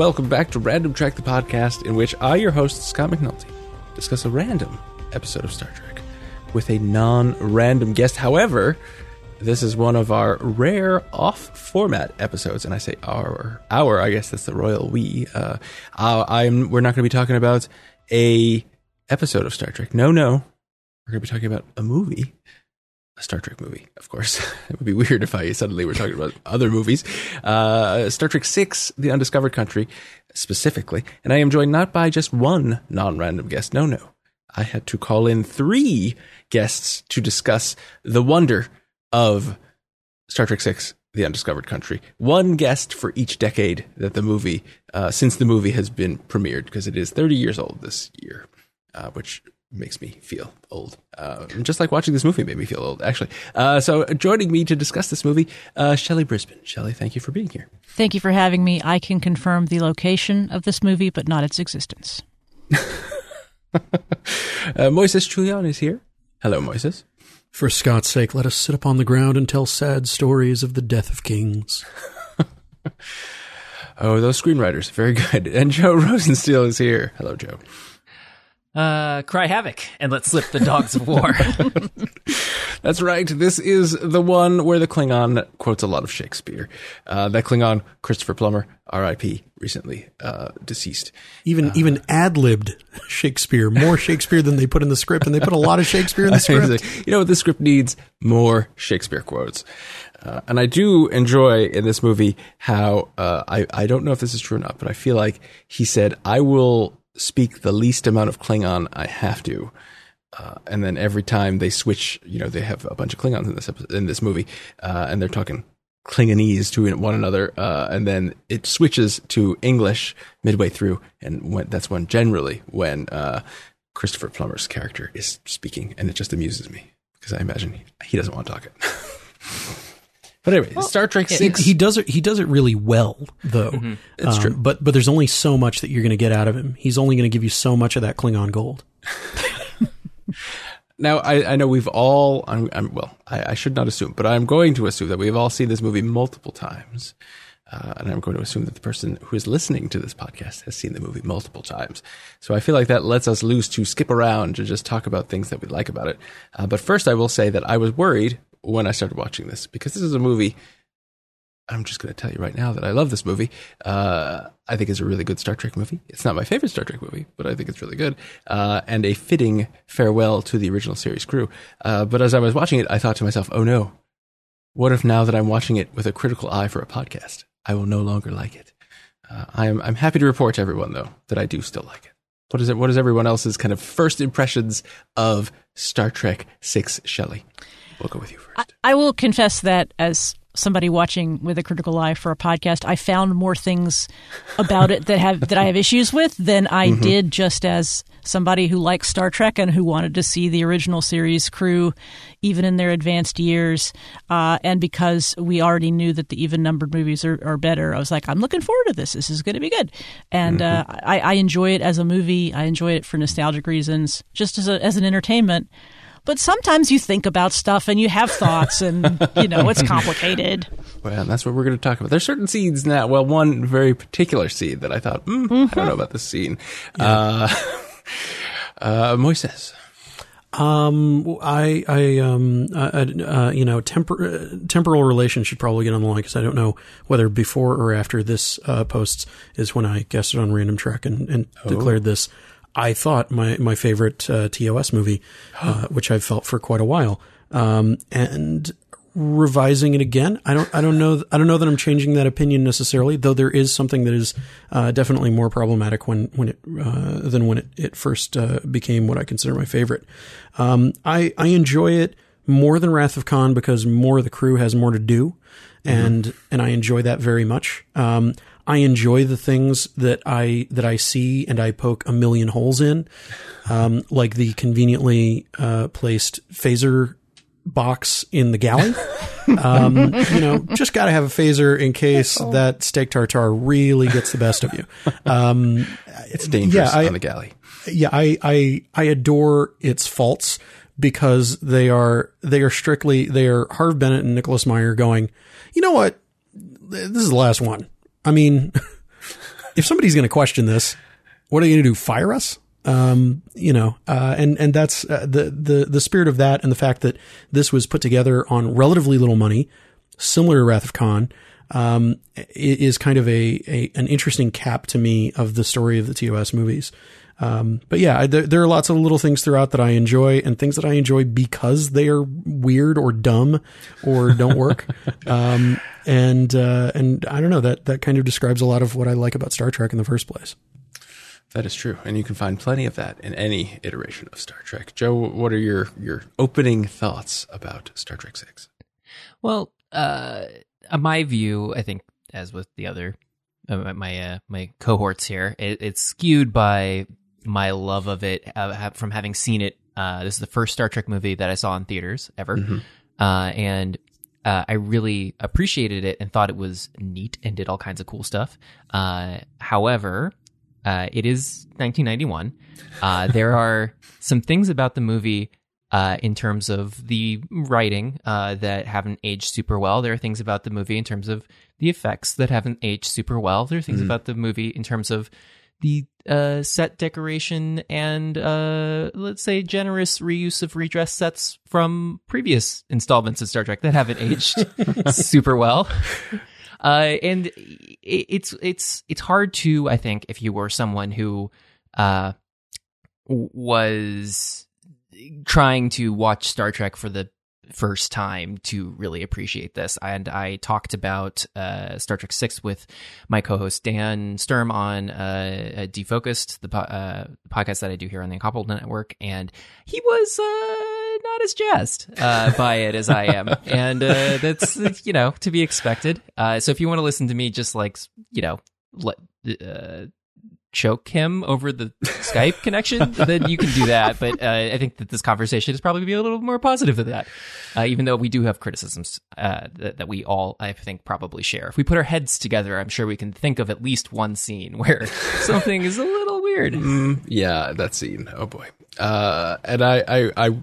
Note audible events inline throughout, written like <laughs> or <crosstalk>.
welcome back to Random Track, the podcast in which I, your host, Scott McNulty, discuss a random episode of Star Trek with a non random guest. However, this is one of our rare off format episodes, and I say our, our, I guess that's the royal we. Uh, I'm, we're not going to be talking about a episode of Star Trek. No, no. We're going to be talking about a movie a Star Trek movie, of course. <laughs> it would be weird if I suddenly were talking about other movies. Uh, Star Trek Six: The Undiscovered Country, specifically, and I am joined not by just one non-random guest. No, no, I had to call in three guests to discuss the wonder of Star Trek Six: The Undiscovered Country. One guest for each decade that the movie, uh, since the movie has been premiered, because it is 30 years old this year, uh, which makes me feel old. Uh, just like watching this movie made me feel old, actually. Uh, so joining me to discuss this movie, uh, Shelley Brisbane. Shelley, thank you for being here. Thank you for having me. I can confirm the location of this movie, but not its existence. <laughs> uh, Moises Chiullan is here. Hello, Moises. For Scott's sake, let us sit upon the ground and tell sad stories of the death of kings. <laughs> oh, those screenwriters. Very good. And Joe Rosensteel is here. Hello, Joe uh, cry havoc and let's slip the dogs of war. <laughs> That's right. This is the one where the Klingon quotes a lot of Shakespeare. Uh, that Klingon, Christopher Plummer, R.I.P., recently uh, deceased. Even uh, even ad libbed Shakespeare, more Shakespeare than they put in the script, and they put a lot of Shakespeare in the <laughs> script. you know what? The script needs more Shakespeare quotes. Uh, and I do enjoy in this movie how uh, I I don't know if this is true or not, but I feel like he said, "I will speak the least amount of Klingon I have to. Uh, and then every time they switch, you know, they have a bunch of Klingons in this episode, in this movie, uh, and they're talking Klingonese to one another, uh, and then it switches to English midway through, and when, that's when generally when uh, Christopher Plummer's character is speaking, and it just amuses me because I imagine he, he doesn't want to talk it. <laughs> But anyway, well, Star Trek Six. He does it. He does it really well, though. Mm-hmm. It's um, true. But but there's only so much that you're going to get out of him. He's only going to give you so much of that Klingon gold. <laughs> now I, I know we've all. I'm, I'm well. I, I, should not assume, but I'm going to assume that we've all seen this movie multiple times. Uh, and I'm going to assume that the person who is listening to this podcast has seen the movie multiple times. So I feel like that lets us loose to skip around to just talk about things that we like about it. Uh, but first, I will say that I was worried when I started watching this because this is a movie. I'm just going to tell you right now that I love this movie. Uh, I think it's a really good Star Trek movie. It's not my favorite Star Trek movie, but I think it's really good uh, and a fitting farewell to the original series crew. Uh, but as I was watching it, I thought to myself, "Oh no, what if now that I'm watching it with a critical eye for a podcast, I will no longer like it?" Uh, I'm I'm happy to report to everyone though that I do still like it. What is it? What is everyone else's kind of first impressions of Star Trek Six, Shelley? We'll go with you first. I, I will confess that as somebody watching with a critical eye for a podcast, I found more things about it that have that I have issues with than I mm-hmm. did just as somebody who likes Star Trek and who wanted to see the original series crew even in their advanced years. Uh, and because we already knew that the even numbered movies are, are, better, I was like, I'm looking forward to this. This is going to be good. And mm-hmm. uh, I, I enjoy it as a movie. I enjoy it for nostalgic reasons, just as a, as an entertainment but sometimes you think about stuff and you have thoughts and you know it's <laughs> complicated well that's what we're going to talk about there's certain scenes now well one very particular scene that i thought mm, mm-hmm. i don't know mm-hmm. about this scene yeah. uh, <laughs> uh, moises um, I, I, um, uh, uh, you know, tempor- temporal relation should probably get on the line because I don't know whether before or after this uh, posts is when I guessed it on random track and, and oh. declared this. I thought my my favorite uh, TOS movie, uh, which I've felt for quite a while. Um, and revising it again, I don't I don't know I don't know that I'm changing that opinion necessarily. Though there is something that is uh, definitely more problematic when when it uh, than when it it first uh, became what I consider my favorite. Um, I I enjoy it more than Wrath of Khan because more of the crew has more to do, and mm-hmm. and I enjoy that very much. Um, I enjoy the things that I that I see and I poke a million holes in, um, like the conveniently uh, placed phaser box in the galley. Um, you know, just got to have a phaser in case oh. that steak tartare really gets the best of you. Um, it's dangerous yeah, I, on the galley. Yeah, I, I I adore its faults because they are they are strictly they are Harve Bennett and Nicholas Meyer going. You know what? This is the last one. I mean, <laughs> if somebody's going to question this, what are you going to do? Fire us? Um, you know, uh, and and that's uh, the the the spirit of that, and the fact that this was put together on relatively little money, similar to Wrath of Khan, um, is kind of a, a an interesting cap to me of the story of the TOS movies. Um, but yeah, there, there, are lots of little things throughout that I enjoy and things that I enjoy because they are weird or dumb or don't work. <laughs> um, and, uh, and I don't know that, that kind of describes a lot of what I like about Star Trek in the first place. That is true. And you can find plenty of that in any iteration of Star Trek. Joe, what are your, your opening thoughts about Star Trek 6? Well, uh, my view, I think, as with the other uh, my uh, my cohorts here, it, it's skewed by my love of it uh, from having seen it. Uh, this is the first Star Trek movie that I saw in theaters ever, mm-hmm. uh, and uh, I really appreciated it and thought it was neat and did all kinds of cool stuff. Uh, however, uh, it is 1991. <laughs> there are some things about the movie. in terms of the writing that haven't aged super well, there are things about the movie in terms of the effects that haven't aged super well. There are things mm-hmm. about the movie in terms of the uh, set decoration and uh, let's say generous reuse of redress sets from previous installments of Star Trek that haven't aged <laughs> super well. Uh, and it, it's it's it's hard to I think if you were someone who uh, was trying to watch Star Trek for the first time to really appreciate this. And I talked about uh, Star Trek Six with my co-host Dan Sturm on uh, Defocused, the po- uh, podcast that I do here on the Incomparable Network, and he was uh, not as jazzed uh, <laughs> by it as I am, and uh, that's you know to be expected. so if you want to listen to me, just like you know. Let, choke him over the Skype connection, <laughs> then you can do that. But uh, I think that this conversation is probably be a little more positive than that, uh, even though we do have criticisms uh, that, that, we all, I think, probably share. If we put our heads together, I'm sure we can think of at least one scene where <laughs> something is a little weird. Mm, yeah, that scene. Oh boy. Uh, and I, I, I,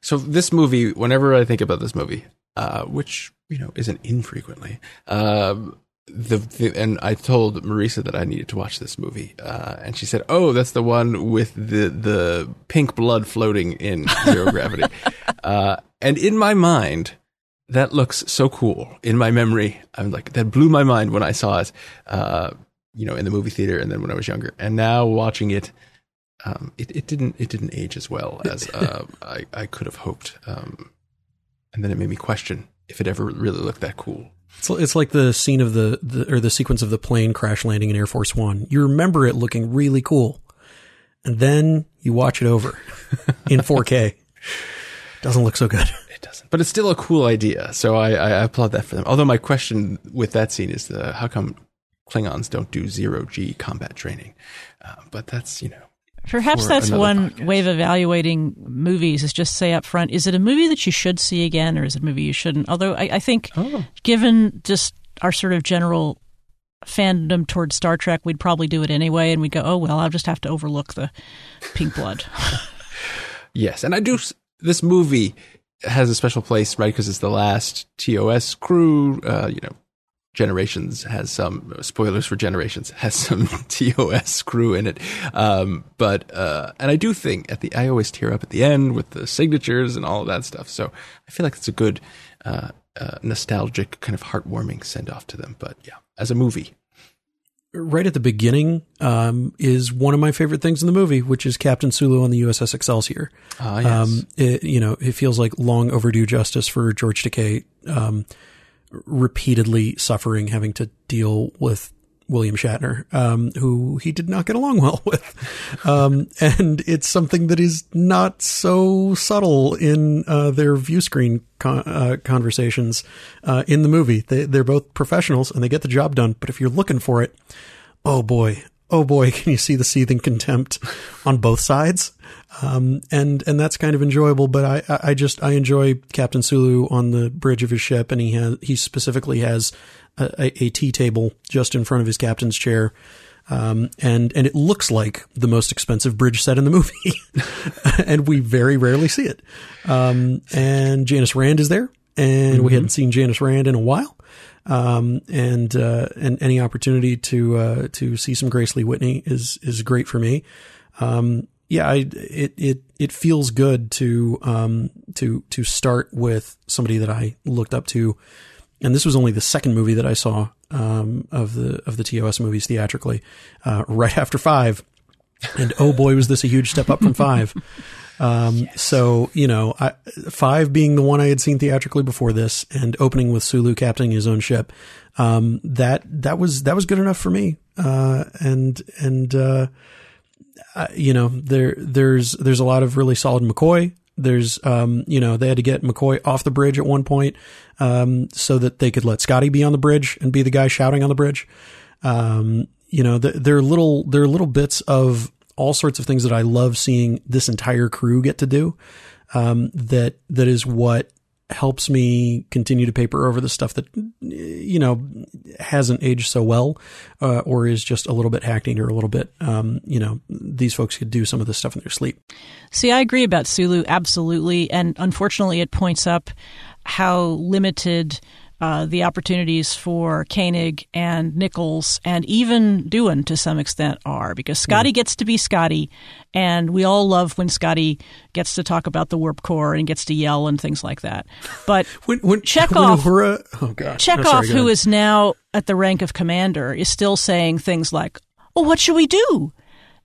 so this movie, whenever I think about this movie, uh, which you know isn't infrequently. Um, the, the, and I told Marisa that I needed to watch this movie, uh, and she said, "Oh, that's the one with the the pink blood floating in zero <laughs> gravity." Uh, and in my mind, that looks so cool. In my memory, I'm like that blew my mind when I saw it, uh, you know, in the movie theater, and then when I was younger. And now watching it, um, it, it didn't it didn't age as well as <laughs> uh, I I could have hoped. Um, and then it made me question if it ever really looked that cool. It's, it's like the scene of the, the or the sequence of the plane crash landing in Air Force One. You remember it looking really cool, and then you watch it over <laughs> in 4K. Doesn't look so good. It doesn't, but it's still a cool idea. So I, I applaud that for them. Although my question with that scene is the how come Klingons don't do zero G combat training? Uh, but that's you know Perhaps that's one podcast. way of evaluating movies is just say up front, is it a movie that you should see again or is it a movie you shouldn't? Although I, I think oh. given just our sort of general fandom towards Star Trek, we'd probably do it anyway and we'd go, oh, well, I'll just have to overlook the pink blood. <laughs> <laughs> yes. And I do, this movie has a special place, right? Because it's the last TOS crew, uh, you know, Generations has some spoilers for Generations <laughs> has some TOS screw in it, um, but uh, and I do think at the I always tear up at the end with the signatures and all of that stuff. So I feel like it's a good uh, uh, nostalgic kind of heartwarming send off to them. But yeah, as a movie, right at the beginning um, is one of my favorite things in the movie, which is Captain Sulu on the USS Excelsior. Ah, yes. Um, it, you know, it feels like long overdue justice for George Takei. Um, repeatedly suffering having to deal with William Shatner, um, who he did not get along <laughs> well with. Um, and it's something that is not so subtle in uh, their view screen con- uh, conversations uh, in the movie. They, they're both professionals and they get the job done. But if you're looking for it, oh boy, oh boy, <laughs> can you see the seething contempt on both sides? Um, and, and that's kind of enjoyable, but I, I just, I enjoy Captain Sulu on the bridge of his ship and he has, he specifically has a, a, tea table just in front of his captain's chair. Um, and, and it looks like the most expensive bridge set in the movie. <laughs> and we very rarely see it. Um, and Janice Rand is there and mm-hmm. we hadn't seen Janice Rand in a while. Um, and uh, and any opportunity to uh, to see some Grace Lee Whitney is is great for me. Um, yeah, I, it it it feels good to um to to start with somebody that I looked up to, and this was only the second movie that I saw um of the of the TOS movies theatrically, uh, right <laughs> after five, and oh boy was this a huge step up from five. <laughs> Um, yes. so, you know, I, five being the one I had seen theatrically before this and opening with Sulu captaining his own ship. Um, that, that was, that was good enough for me. Uh, and, and, uh, you know, there, there's, there's a lot of really solid McCoy. There's, um, you know, they had to get McCoy off the bridge at one point, um, so that they could let Scotty be on the bridge and be the guy shouting on the bridge. Um, you know, the, there are little, there are little bits of all sorts of things that I love seeing this entire crew get to do. Um, that that is what helps me continue to paper over the stuff that you know hasn't aged so well uh, or is just a little bit hackneyed or a little bit um, you know these folks could do some of this stuff in their sleep see i agree about sulu absolutely and unfortunately it points up how limited uh, the opportunities for Koenig and Nichols and even Doohan to some extent are because Scotty mm. gets to be Scotty, and we all love when Scotty gets to talk about the warp core and gets to yell and things like that. But <laughs> when, when, Chekov, when oh God. Chekov, oh, sorry, who is now at the rank of commander, is still saying things like, "Well, what should we do?"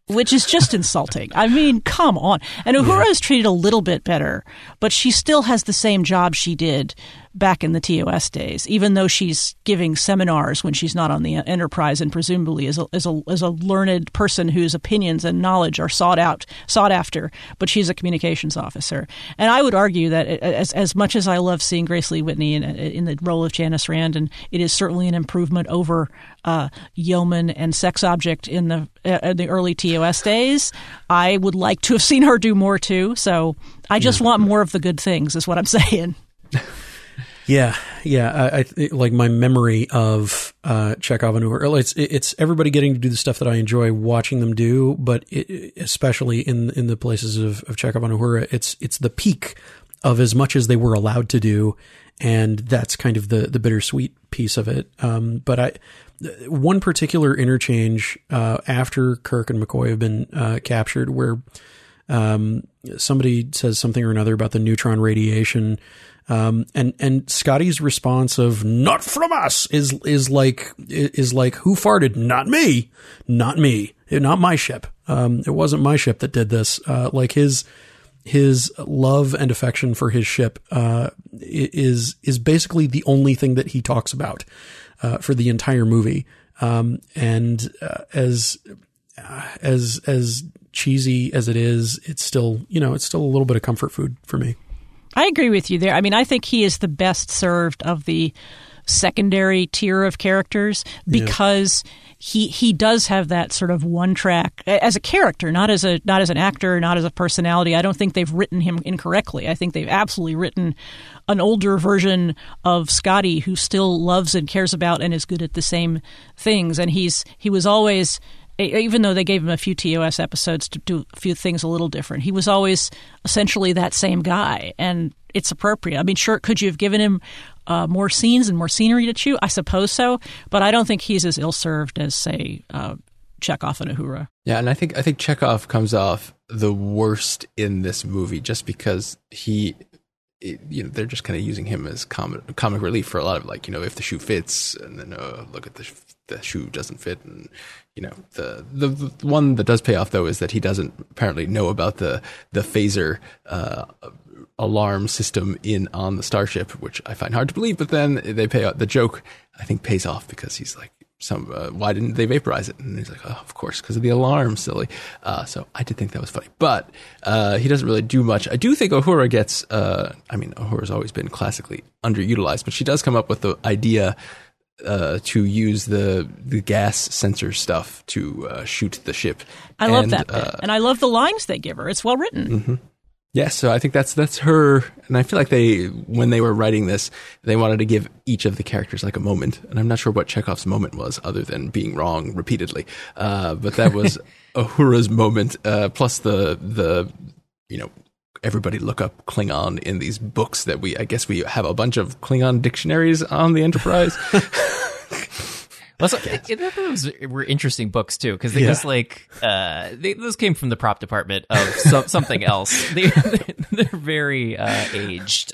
which is just <laughs> insulting. I mean, come on. And Uhura yeah. is treated a little bit better, but she still has the same job she did back in the TOS days, even though she's giving seminars when she's not on the Enterprise and presumably is a, is a, is a learned person whose opinions and knowledge are sought out, sought after, but she's a communications officer. And I would argue that as, as much as I love seeing Grace Lee Whitney in, in the role of Janice Rand, and it is certainly an improvement over uh, yeoman and sex object in the uh, the early TOS days. I would like to have seen her do more too. So I just yeah. want more of the good things, is what I'm <laughs> saying. <laughs> Yeah, yeah. I, I like my memory of uh, Chekov and Uhura. It's it's everybody getting to do the stuff that I enjoy watching them do, but it, especially in in the places of, of Chekov and Uhura, it's it's the peak of as much as they were allowed to do, and that's kind of the the bittersweet piece of it. Um, but I one particular interchange uh, after Kirk and McCoy have been uh, captured, where um, somebody says something or another about the neutron radiation um, and and Scotty's response of "not from us" is is like is like who farted? Not me, not me, not my ship. Um, it wasn't my ship that did this. Uh, like his his love and affection for his ship uh, is is basically the only thing that he talks about uh, for the entire movie. Um, and uh, as as as cheesy as it is, it's still you know it's still a little bit of comfort food for me. I agree with you there. I mean, I think he is the best served of the secondary tier of characters because yeah. he he does have that sort of one track as a character, not as a not as an actor, not as a personality. I don't think they've written him incorrectly. I think they've absolutely written an older version of Scotty who still loves and cares about and is good at the same things. And he's he was always even though they gave him a few TOS episodes to do a few things a little different, he was always essentially that same guy, and it's appropriate. I mean, sure, could you have given him uh, more scenes and more scenery to chew? I suppose so, but I don't think he's as ill served as, say, uh, Chekov and Uhura. Yeah, and I think I think Chekov comes off the worst in this movie just because he it, you know they're just kind of using him as comic comic relief for a lot of like you know if the shoe fits and then uh, look at the the shoe doesn't fit and you know the, the, the one that does pay off though is that he doesn't apparently know about the the phaser uh, alarm system in on the starship which I find hard to believe but then they pay out the joke I think pays off because he's like some uh, why didn't they vaporize it and he's like oh of course because of the alarm silly uh, so i did think that was funny but uh, he doesn't really do much i do think uhura gets uh, i mean uhura's always been classically underutilized but she does come up with the idea uh, to use the the gas sensor stuff to uh, shoot the ship. I and, love that bit, and I love the lines they give her. It's well written. Mm-hmm. Yes, yeah, so I think that's that's her, and I feel like they when they were writing this, they wanted to give each of the characters like a moment, and I'm not sure what Chekov's moment was, other than being wrong repeatedly. Uh, but that was <laughs> Uhura's moment, uh, plus the the you know everybody look up Klingon in these books that we, I guess we have a bunch of Klingon dictionaries on the Enterprise. <laughs> Well, so, it, those were interesting books too, because they Yeah. just like uh, they, those came from the prop department of some, <laughs> something else. They, <laughs> they're very uh, aged.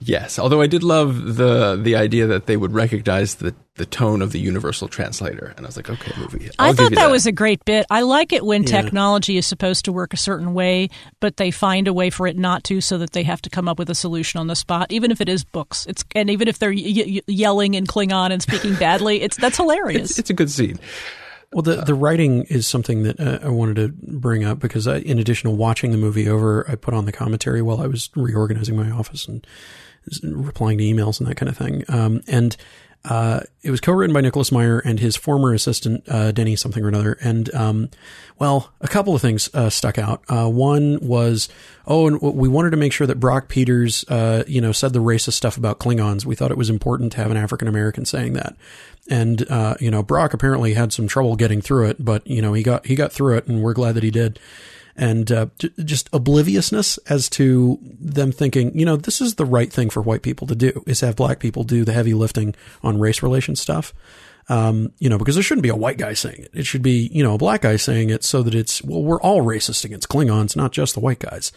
yes, although I did love the the idea that they would recognize the the tone of the universal translator, and I was like, okay, movie. I'll I thought you that, was a great bit. I like it when Yeah. technology is supposed to work a certain way, but they find a way for it not to, so that they have to come up with a solution on the spot, even if it is books. It's and even if they're y- y- yelling in Klingon and speaking badly, it's that's hilarious. It's, it's a good scene. Well, the the writing is something that uh, I wanted to bring up because I, in addition to watching the movie over, I put on the commentary while I was reorganizing my office and replying to emails and that kind of thing. Um, and uh, it was co-written by Nicholas Meyer and his former assistant uh, Denny something or another. And um, well, a couple of things uh, stuck out. Uh, one was oh, and we wanted to make sure that Brock Peters, uh, you know, said the racist stuff about Klingons. We thought it was important to have an African American saying that. And uh, you know, Brock apparently had some trouble getting through it, but you know, he got he got through it, and we're glad that he did. And uh, j- just obliviousness as to them thinking, you know, this is the right thing for white people to do is have black people do the heavy lifting on race relations stuff. Um, you know, because there shouldn't be a white guy saying it. It should be, you know, a black guy saying it so that it's, well, we're all racist against Klingons, not just the white guys.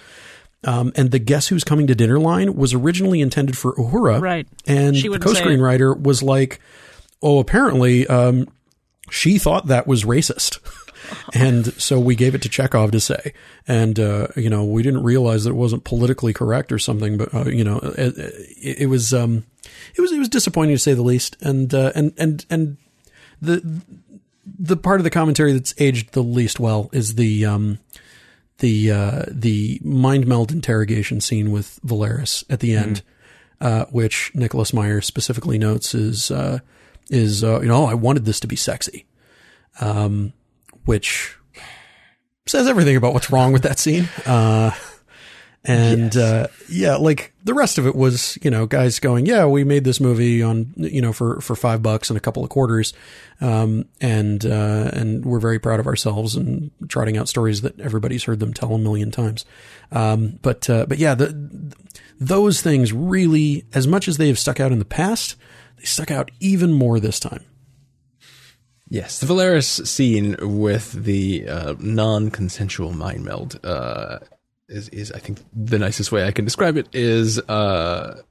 Um, and the Guess Who's Coming to Dinner line was originally intended for Uhura. Right. And the it. co-screenwriter was like, oh, apparently, um, she thought that was racist. <laughs> <laughs> and so we gave it to Chekov to say. And, uh, you know, we didn't realize that it wasn't politically correct or something, but, uh, you know, it, it, it was, um, it was, it was disappointing to say the least. And, uh, and, and, and the, the part of the commentary that's aged the least well is the, um, the, uh, the mind meld interrogation scene with Valeris at the end, uh, which Nicholas Meyer specifically notes is, uh, is, uh, you know, I wanted this to be sexy. Um, which says everything about what's wrong with that scene. Uh, and, uh, yeah, like the rest of it was, you know, guys going, yeah, we made this movie on, you know, for, for five bucks and a couple of quarters. Um, and, uh, and we're very proud of ourselves and trotting out stories that everybody's heard them tell a million times. Um, but, uh, but yeah, the, those things really, as much as they have stuck out in the past, they stuck out even more this time. Yes, the Valeris scene with the uh, non-consensual mind meld uh, is, is, I think, the nicest way I can describe it. Is uh,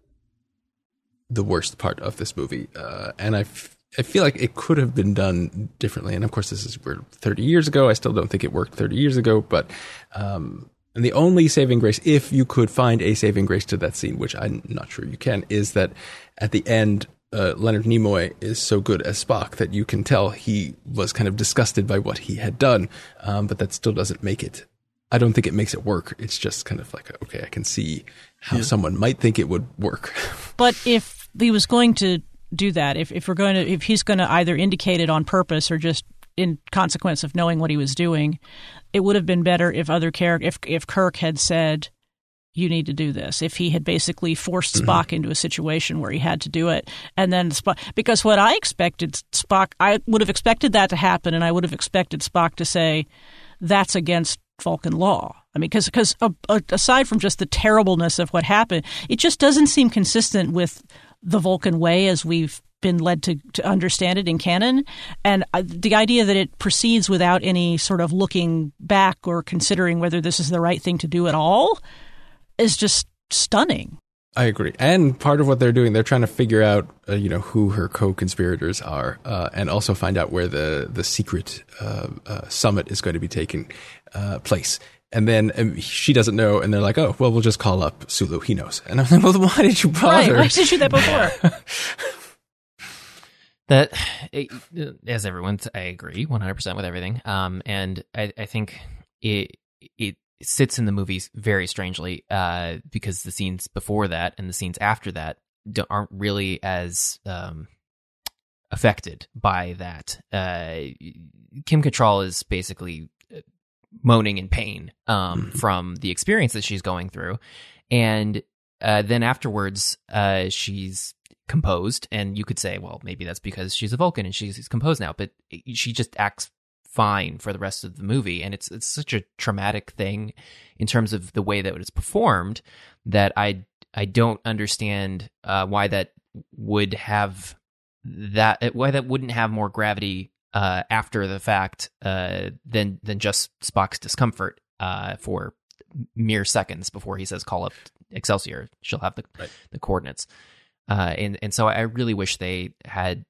the worst part of this movie, uh, and I, f- I feel like it could have been done differently. And of course, this is we're 30 years ago. I still don't think it worked 30 years ago, but. Um, and the only saving grace, if you could find a saving grace to that scene, which I'm not sure you can, is that at the end, uh, Leonard Nimoy is so good as Spock that you can tell he was kind of disgusted by what he had done, um, but that still doesn't make it. I don't think it makes it work. It's just kind of like, okay, I can see how someone might think it would work. <laughs> But if he was going to do that, if, if we're going to, if he's going to either indicate it on purpose or just in consequence of knowing what he was doing, it would have been better if other character, if if Kirk had said, "You need to do this." If he had basically forced Spock into a situation where he had to do it, and then Spock, because what I expected Spock, I would have expected that to happen, and I would have expected Spock to say, "That's against." Vulcan law. I mean, because uh, uh, aside from just the terribleness of what happened, it just doesn't seem consistent with the Vulcan way as we've been led to, to understand it in canon. And uh, the idea that it proceeds without any sort of looking back or considering whether this is the right thing to do at all is just stunning. I agree. And part of what they're doing, they're trying to figure out, uh, you know, who her co-conspirators are, uh, and also find out where the the secret uh, uh, summit is going to be taking uh, place. And then um, she doesn't know, and they're like, "Oh, well, we'll just call up Sulu. He knows." And I'm like, "Well, why did you Right? bother?" Why did you do that before? <laughs> that eh, as everyone i agree 100% with everything um and i i think it it sits in the movies very strangely uh because the scenes before that and the scenes after that don't, aren't really as um affected by that. Uh kim Cattrall is basically uh, moaning in pain um from the experience that she's going through. And uh, then afterwards uh, she's composed and you could say well maybe that's because she's a vulcan and she's composed now but she just acts fine for the rest of the movie, and it's it's such a traumatic thing in terms of the way that it's performed that I I don't understand uh, why that would have that why that wouldn't have more gravity uh, after the fact uh, than than just Spock's discomfort uh, for mere seconds before he says call up Excelsior. She'll have the Right. the coordinates, uh, and and so I really wish they had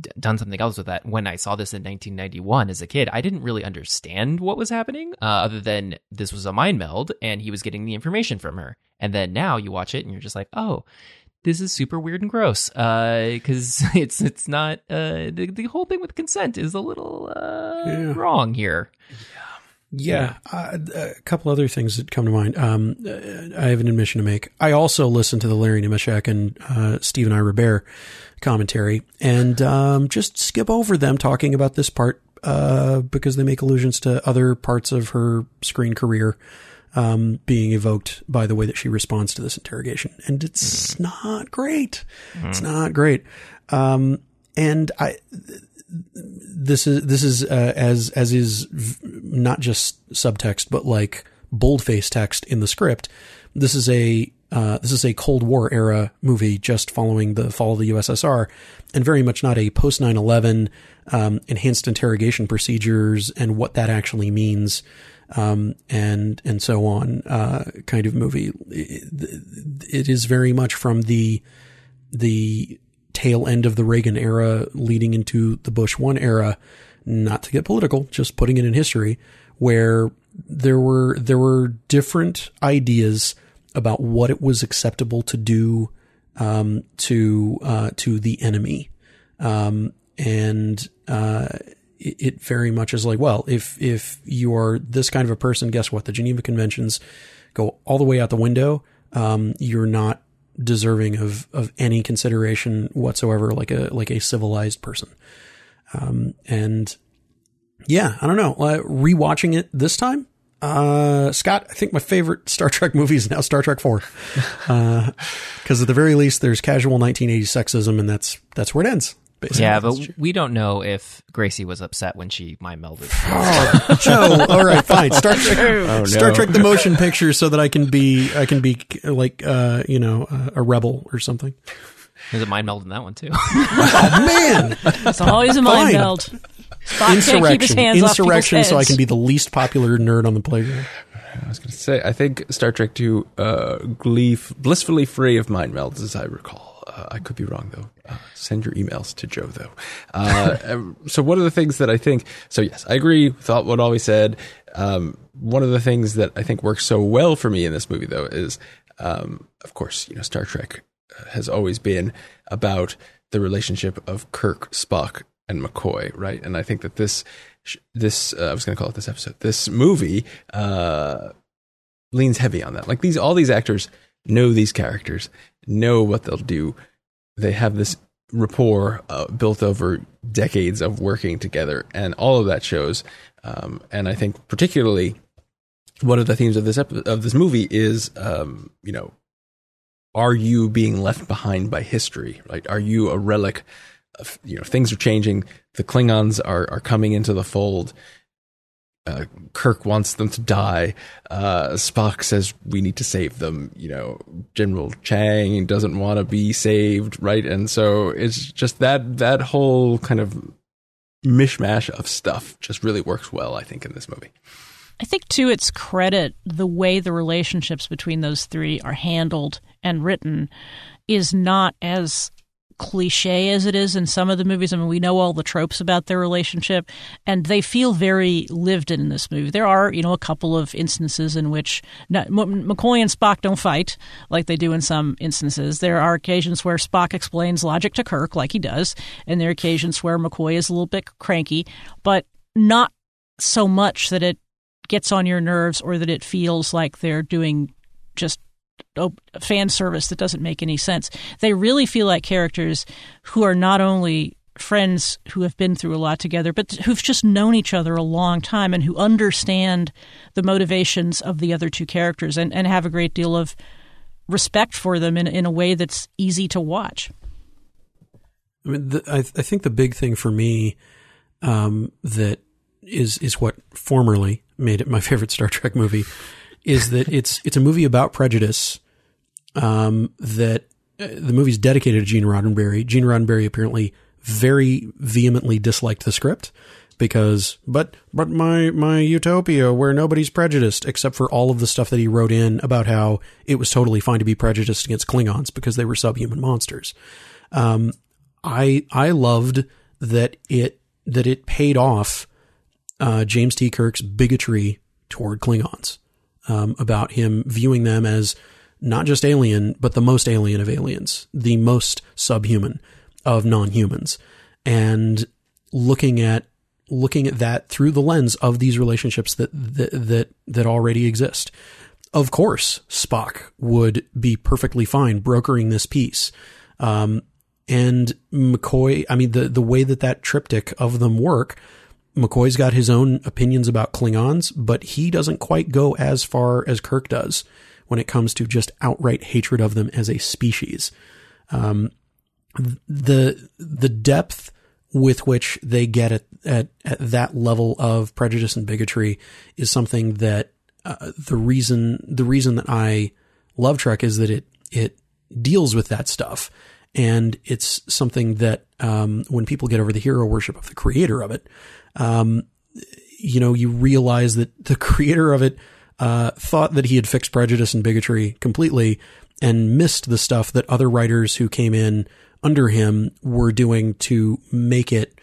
d- done something else with that. When I saw this in 1991 as a kid, I didn't really understand what was happening, uh, other than this was a mind meld and he was getting the information from her. And then now you watch it and you're just like, oh, this is super weird and gross because <laughs> it's it's not uh, the the whole thing with consent is a little uh, Yeah. wrong here. Yeah, uh, a couple other things that come to mind. Um, uh, I have an admission to make. I also listened to the Larry Nemecek and uh, Stephen I. Robert commentary, and um, just skip over them talking about this part uh, because they make allusions to other parts of her screen career um, being evoked by the way that she responds to this interrogation, and it's not great. It's not great. Um, and I, this is this is uh, as as is not just subtext but like boldface text in the script. This is a uh, this is a Cold War era movie just following the fall of the USSR, and very much not a post 9/11 um, enhanced interrogation procedures and what that actually means, um, and and so on uh, kind of movie. It, it is very much from the the tail end of the Reagan era leading into the Bush one era, not to get political, just putting it in history, where there were there were different ideas about what it was acceptable to do um, to uh, to the enemy, um, and uh, it, it very much is like, well, if if you are this kind of a person, guess what? The Geneva Conventions go all the way out the window. Um, you're not deserving of of any consideration whatsoever, like a like a civilized person. Um, and yeah, I don't know. Uh, rewatching it this time, uh, Scott, I think my favorite Star Trek movie is now Star Trek Four, <laughs> because at the very least, there's casual 1980s sexism, and that's that's where it ends. Basically. Yeah, but we don't know if Gracie was upset when she mind melded. <laughs> Oh, Joe. All right, fine. Star <laughs> Trek. Oh, no. Star Trek: The Motion Picture, so that I can be, I can be like, uh, you know, uh, a rebel or something. There's a mind meld in that one too. <laughs> Oh man, It's always a mind Fine. meld. Spock can't keep his insurrection, off people's insurrection, so I can be the least popular nerd on the playground. I was going to say, I think Star Trek 2, uh, glee, blissfully free of mind melds, as I recall. Uh, I could be wrong, though. Uh, send your emails to Joe, though. Uh, <laughs> um, so, one of the things that I think, so yes, I agree with all- what Always said. Um, one of the things that I think works so well for me in this movie, though, is, um, of course, you know, Star Trek uh, has always been about the relationship of Kirk, Spock, and McCoy, right? And I think that this, this, uh, I was going to call it this episode, this movie, uh, leans heavy on that. Like these, all these actors know these characters, know what they'll do. They have this rapport uh, built over decades of working together, and all of that shows. Um, and I think particularly one of the themes of this of this movie is, um, you know, are you being left behind by history? Right? Are you a relic? Of, you know, things are changing. The Klingons are are coming into the fold. Uh, Kirk wants them to die. Uh, Spock says we need to save them. You know, General Chang doesn't want to be saved, right? And so it's just that that whole kind of mishmash of stuff just really works well, I think, in this movie. I think to its credit, the way the relationships between those three are handled and written is not as cliche as it is in some of the movies. I mean, we know all the tropes about their relationship, and they feel very lived in this movie. There are, you know, a couple of instances in which not, McCoy and Spock don't fight like they do in some instances. There are occasions where Spock explains logic to Kirk, like he does, and there are occasions where McCoy is a little bit cranky, but not so much that it gets on your nerves or that it feels like they're doing just fan service that doesn't make any sense. They really feel like characters who are not only friends who have been through a lot together, but who've just known each other a long time and who understand the motivations of the other two characters and, and have a great deal of respect for them in, in a way that's easy to watch. I mean, the, I, I think the big thing for me um, that is is what formerly made it my <laughs> favorite Star Trek movie is that it's it's a movie about prejudice. Um, that uh, the movie's dedicated to Gene Roddenberry. Gene Roddenberry apparently very vehemently disliked the script because but but my my utopia where nobody's prejudiced except for all of the stuff that he wrote in about how it was totally fine to be prejudiced against Klingons because they were subhuman monsters. Um, I I loved that it that it paid off uh, James T. Kirk's bigotry toward Klingons um, about him viewing them as not just alien, but the most alien of aliens, the most subhuman of non-humans, and looking at looking at that through the lens of these relationships that that that, that already exist. Of course, Spock would be perfectly fine brokering this peace. Um, and McCoy, I mean, the, the way that that triptych of them work, McCoy's got his own opinions about Klingons, but he doesn't quite go as far as Kirk does when it comes to just outright hatred of them as a species. Um, the the depth with which they get at, at, at that level of prejudice and bigotry is something that uh, the reason the reason that I love Trek is that it it deals with that stuff and it's something that um, when people get over the hero worship of the creator of it, um, you know, you realize that the <laughs> creator of it uh, thought that he had fixed prejudice and bigotry completely, and missed the stuff that other writers who came in under him were doing to make it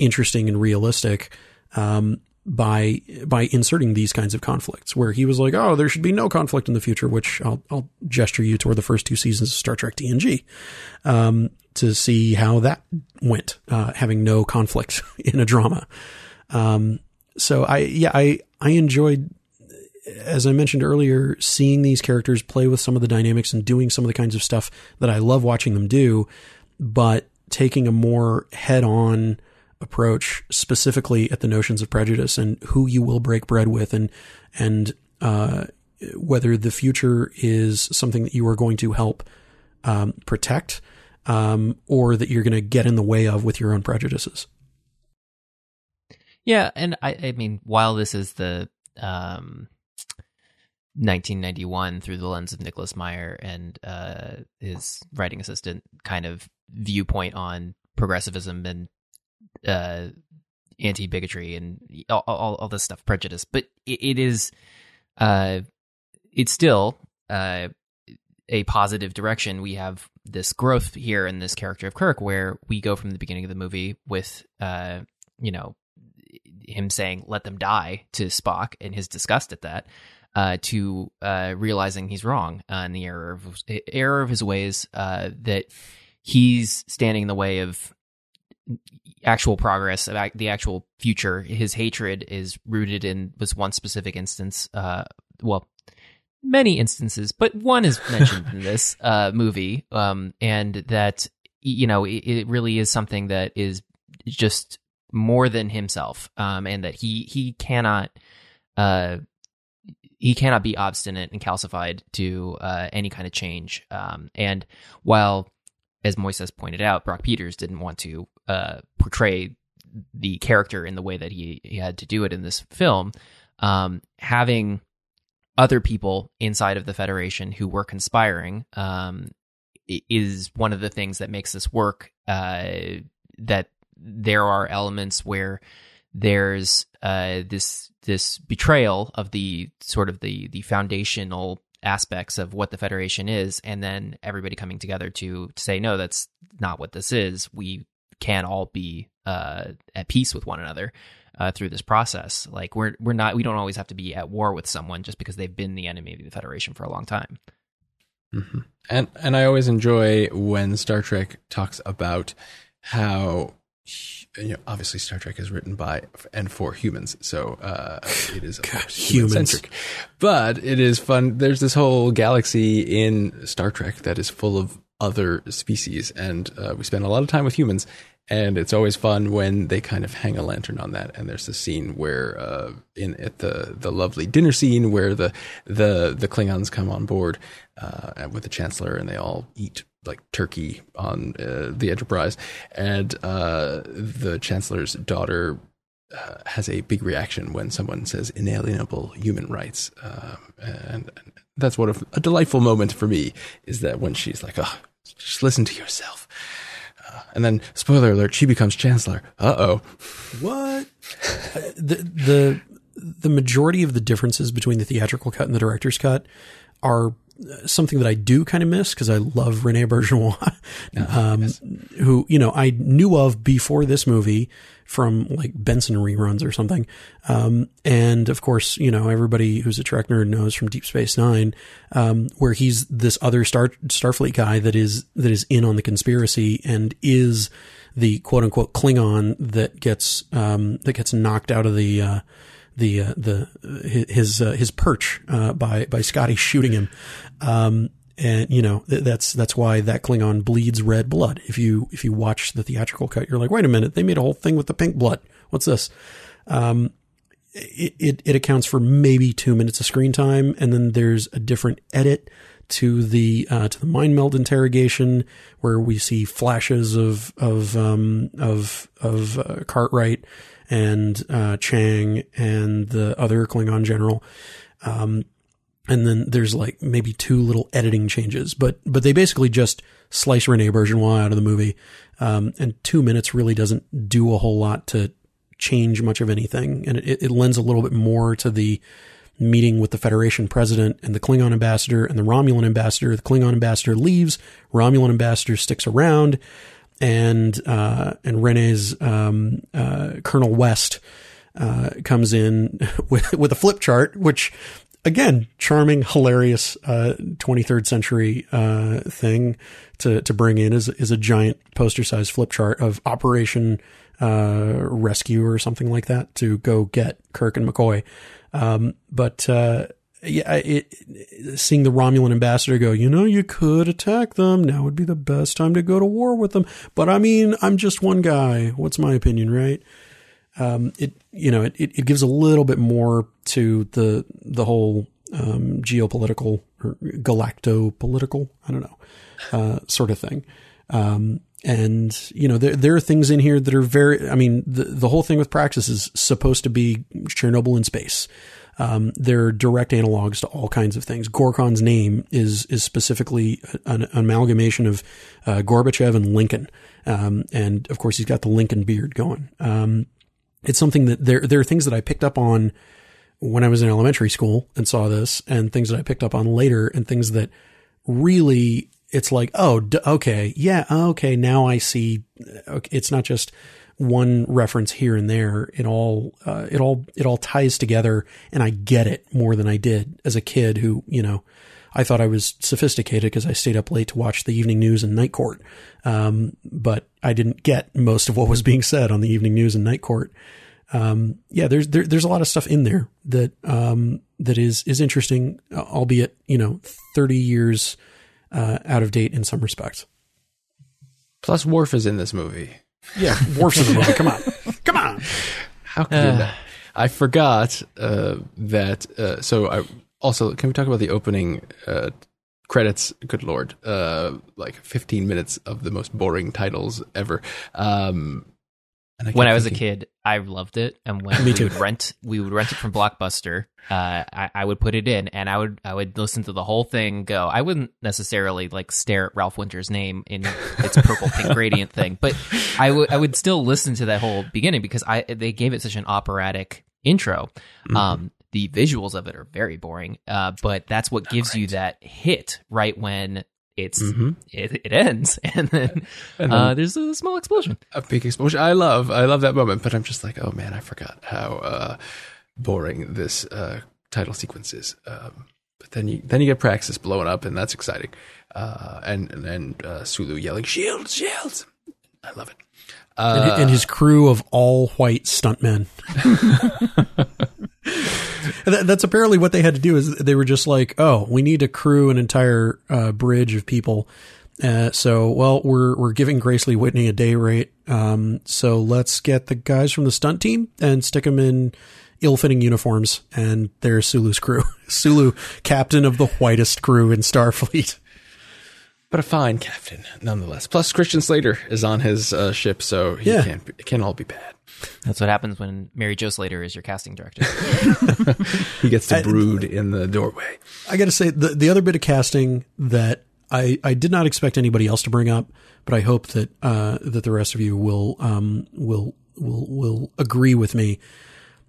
interesting and realistic. Um, by by inserting these kinds of conflicts where he was like oh there should be no conflict in the future which I'll, I'll gesture you toward the first two seasons of Star Trek TNG um, to see how that went uh, having no conflict <laughs> in a drama. Um, so I yeah I I enjoyed as I mentioned earlier seeing these characters play with some of the dynamics and doing some of the kinds of stuff that I love watching them do but taking a more head on approach specifically at the notions of prejudice and who you will break bread with and and uh, whether the future is something that you are going to help um, protect um, or that you're going to get in the way of with your own prejudices. Yeah, and I, I mean, while this is the um, 1991 through the lens of Nicholas Meyer and uh, his writing assistant kind of viewpoint on progressivism and uh, anti bigotry and all, all, all this stuff, prejudice. But it, it is, uh, it's still uh, a positive direction. We have this growth here in this character of Kirk, where we go from the beginning of the movie with, uh, you know, him saying "let them die" to Spock and his disgust at that. Uh, to uh, realizing he's wrong uh, the error of error of his ways, uh, that he's standing in the way of actual progress about the actual future. His hatred is rooted in this one specific instance. Uh, well, many instances, but one is mentioned in this <laughs> uh, movie, um, and that you know it, it, really is something that is just more than himself, um, and that he he cannot. Uh, he cannot be obstinate and calcified to uh, any kind of change. Um, and while as Moises pointed out, Brock Peters didn't want to uh, portray the character in the way that he, he had to do it in this film. Um, having other people inside of the Federation who were conspiring um, is one of the things that makes this work. Uh, that there are elements where there's uh, this this betrayal of the sort of the the foundational aspects of what the Federation is, and then everybody coming together to, to say, no, that's not what this is. We can all be uh, at peace with one another uh, through this process. Like we're we're not we don't always have to be at war with someone just because they've been the enemy of the Federation for a long time. Mm-hmm. And and I always enjoy when Star Trek talks about how you know, obviously Star Trek is written by and for humans, so uh, it is <laughs> human centric. But it is fun. There's this whole galaxy in Star Trek that is full of other species, and uh, we spend a lot of time with humans. And it's always fun when they kind of hang a lantern on that. And there's a scene where, uh, in at the the lovely dinner scene, where the the the Klingons come on board uh, with the Chancellor, and they all eat like turkey on uh, the Enterprise, and uh, the Chancellor's daughter uh, has a big reaction when someone says inalienable human rights, and, and that's one of a delightful moment for me. Is that when she's like, "Oh, just listen to yourself," uh, and then spoiler alert, she becomes chancellor. Uh oh. What? <laughs> the the the majority of the differences between the theatrical cut and the director's cut are something that I do kind of miss because I love Rene Auberjonois, <laughs> um, yes. who you know I knew of before this movie from like Benson reruns or something, um, and of course you know everybody who's a Trek nerd knows from Deep Space Nine, um, where he's this other Star Starfleet guy that is that is in on the conspiracy and is the quote unquote Klingon that gets um, that gets knocked out of the uh, the uh, the his uh, his perch uh, by by Scotty shooting him. And you know that's that's why that Klingon bleeds red blood. If you if you watch the theatrical cut, you're like, wait a minute, they made a whole thing with the pink blood. What's this? Um, it, it, it accounts for maybe two minutes of screen time, and then there's a different edit to the uh, to the mind meld interrogation where we see flashes of of um, of of uh, Cartwright and uh, Chang and the other Klingon general. Um, and then there's like maybe two little editing changes, but but they basically just slice Rene Auberjonois out of the movie, um, and two minutes really doesn't do a whole lot to change much of anything, and it, it lends a little bit more to the meeting with the Federation president and the Klingon ambassador and the Romulan ambassador. The Klingon ambassador leaves, Romulan ambassador sticks around, and uh, and Rene's um, uh, Colonel West uh, comes in <laughs> with with a flip chart, which again, charming, hilarious, uh, 23rd century, uh, thing to, to bring in is, is a giant poster size flip chart of Operation, uh, Rescue or something like that to go get Kirk and McCoy. Um, but, uh, yeah, it, seeing the Romulan ambassador go, you know, you could attack them. Now would be the best time to go to war with them. But I mean, I'm just one guy. What's my opinion, right? Um, it you know it, it gives a little bit more to the the whole um, geopolitical or galacto-political I don't know uh, sort of thing. Um, and you know there there are things in here that are very I mean the the whole thing with Praxis is supposed to be Chernobyl in space. Um, they're direct analogs to all kinds of things. Gorkon's name is is specifically an, amalgamation of uh, Gorbachev and Lincoln, um, and of course he's got the Lincoln beard going. Um, it's something that there there are things that I picked up on when I was in elementary school and saw this, and things that I picked up on later, and things that really it's like, oh, d- okay, yeah, okay, now I see. It's not just one reference here and there. It all uh, it all it all ties together, and I get it more than I did as a kid who you know I thought I was sophisticated because I stayed up late to watch the evening news and night court. Um, but I didn't get most of what was being said on the evening news and night court. Um, yeah, there's, there, there's a lot of stuff in there that, um, that is, is interesting, albeit, you know, 30 years, uh, out of date in some respects. Plus Worf is in this movie. Yeah, Worf's in the movie. Come on. Come on. How could uh, you I forgot uh, that. Uh, so I also, can we talk about the opening uh, credits? Good lord, uh, like 15 minutes of the most boring titles ever. Um, I when I was thinking, a kid, I loved it, and when <laughs> we would rent, we would rent it from Blockbuster. Uh, I, I, would put it in, and I would I would listen to the whole thing. Go, I wouldn't necessarily like stare at Ralph Winter's name in its purple pink <laughs> gradient thing, but I would I would still listen to that whole beginning because I they gave it such an operatic intro. Mm-hmm. Um, the visuals of it are very boring, uh, but that's what gives right. you that hit right when it's mm-hmm. it, it, ends, <laughs> and then, and then uh, there's a small explosion, a big explosion. I love, I love that moment, but I'm just like, oh man, I forgot how uh, boring this uh, title sequence is. Um, but then you then you get Praxis blowing up, and that's exciting, uh, and and, and uh, Sulu yelling shields, shields. I love it. Uh, and, his crew of all white stuntmen. <laughs> <laughs> that, that's apparently what they had to do. Is they were just like, oh, we need to crew an entire uh, bridge of people. Uh, so, well, we're we're giving Grace Lee Whitney a day rate. Um, so let's get the guys from the stunt team and stick them in ill-fitting uniforms, and there's Sulu's crew. <laughs> Sulu, captain of the whitest crew in Starfleet. but a fine captain nonetheless. Plus, Christian Slater is on his uh, ship, so he Yeah. can't. It can't all be bad. That's what happens when Mary Jo Slater is your casting director. <laughs> He gets to brood in the doorway. I got to say the the other bit of casting that I I did not expect anybody else to bring up, but I hope that uh, that the rest of you will um will will will agree with me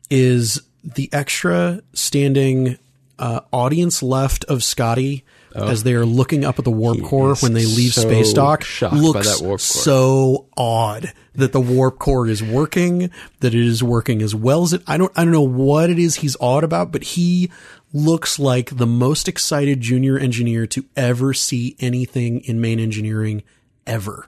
is the extra standing uh, audience left of Scotty Oh. as they are looking up at the warp core when they leave so space dock looks that warp core. so odd that the warp core is working that it is working as well as it I don't I don't know what it is he's odd about but he looks like the most excited junior engineer to ever see anything in main engineering ever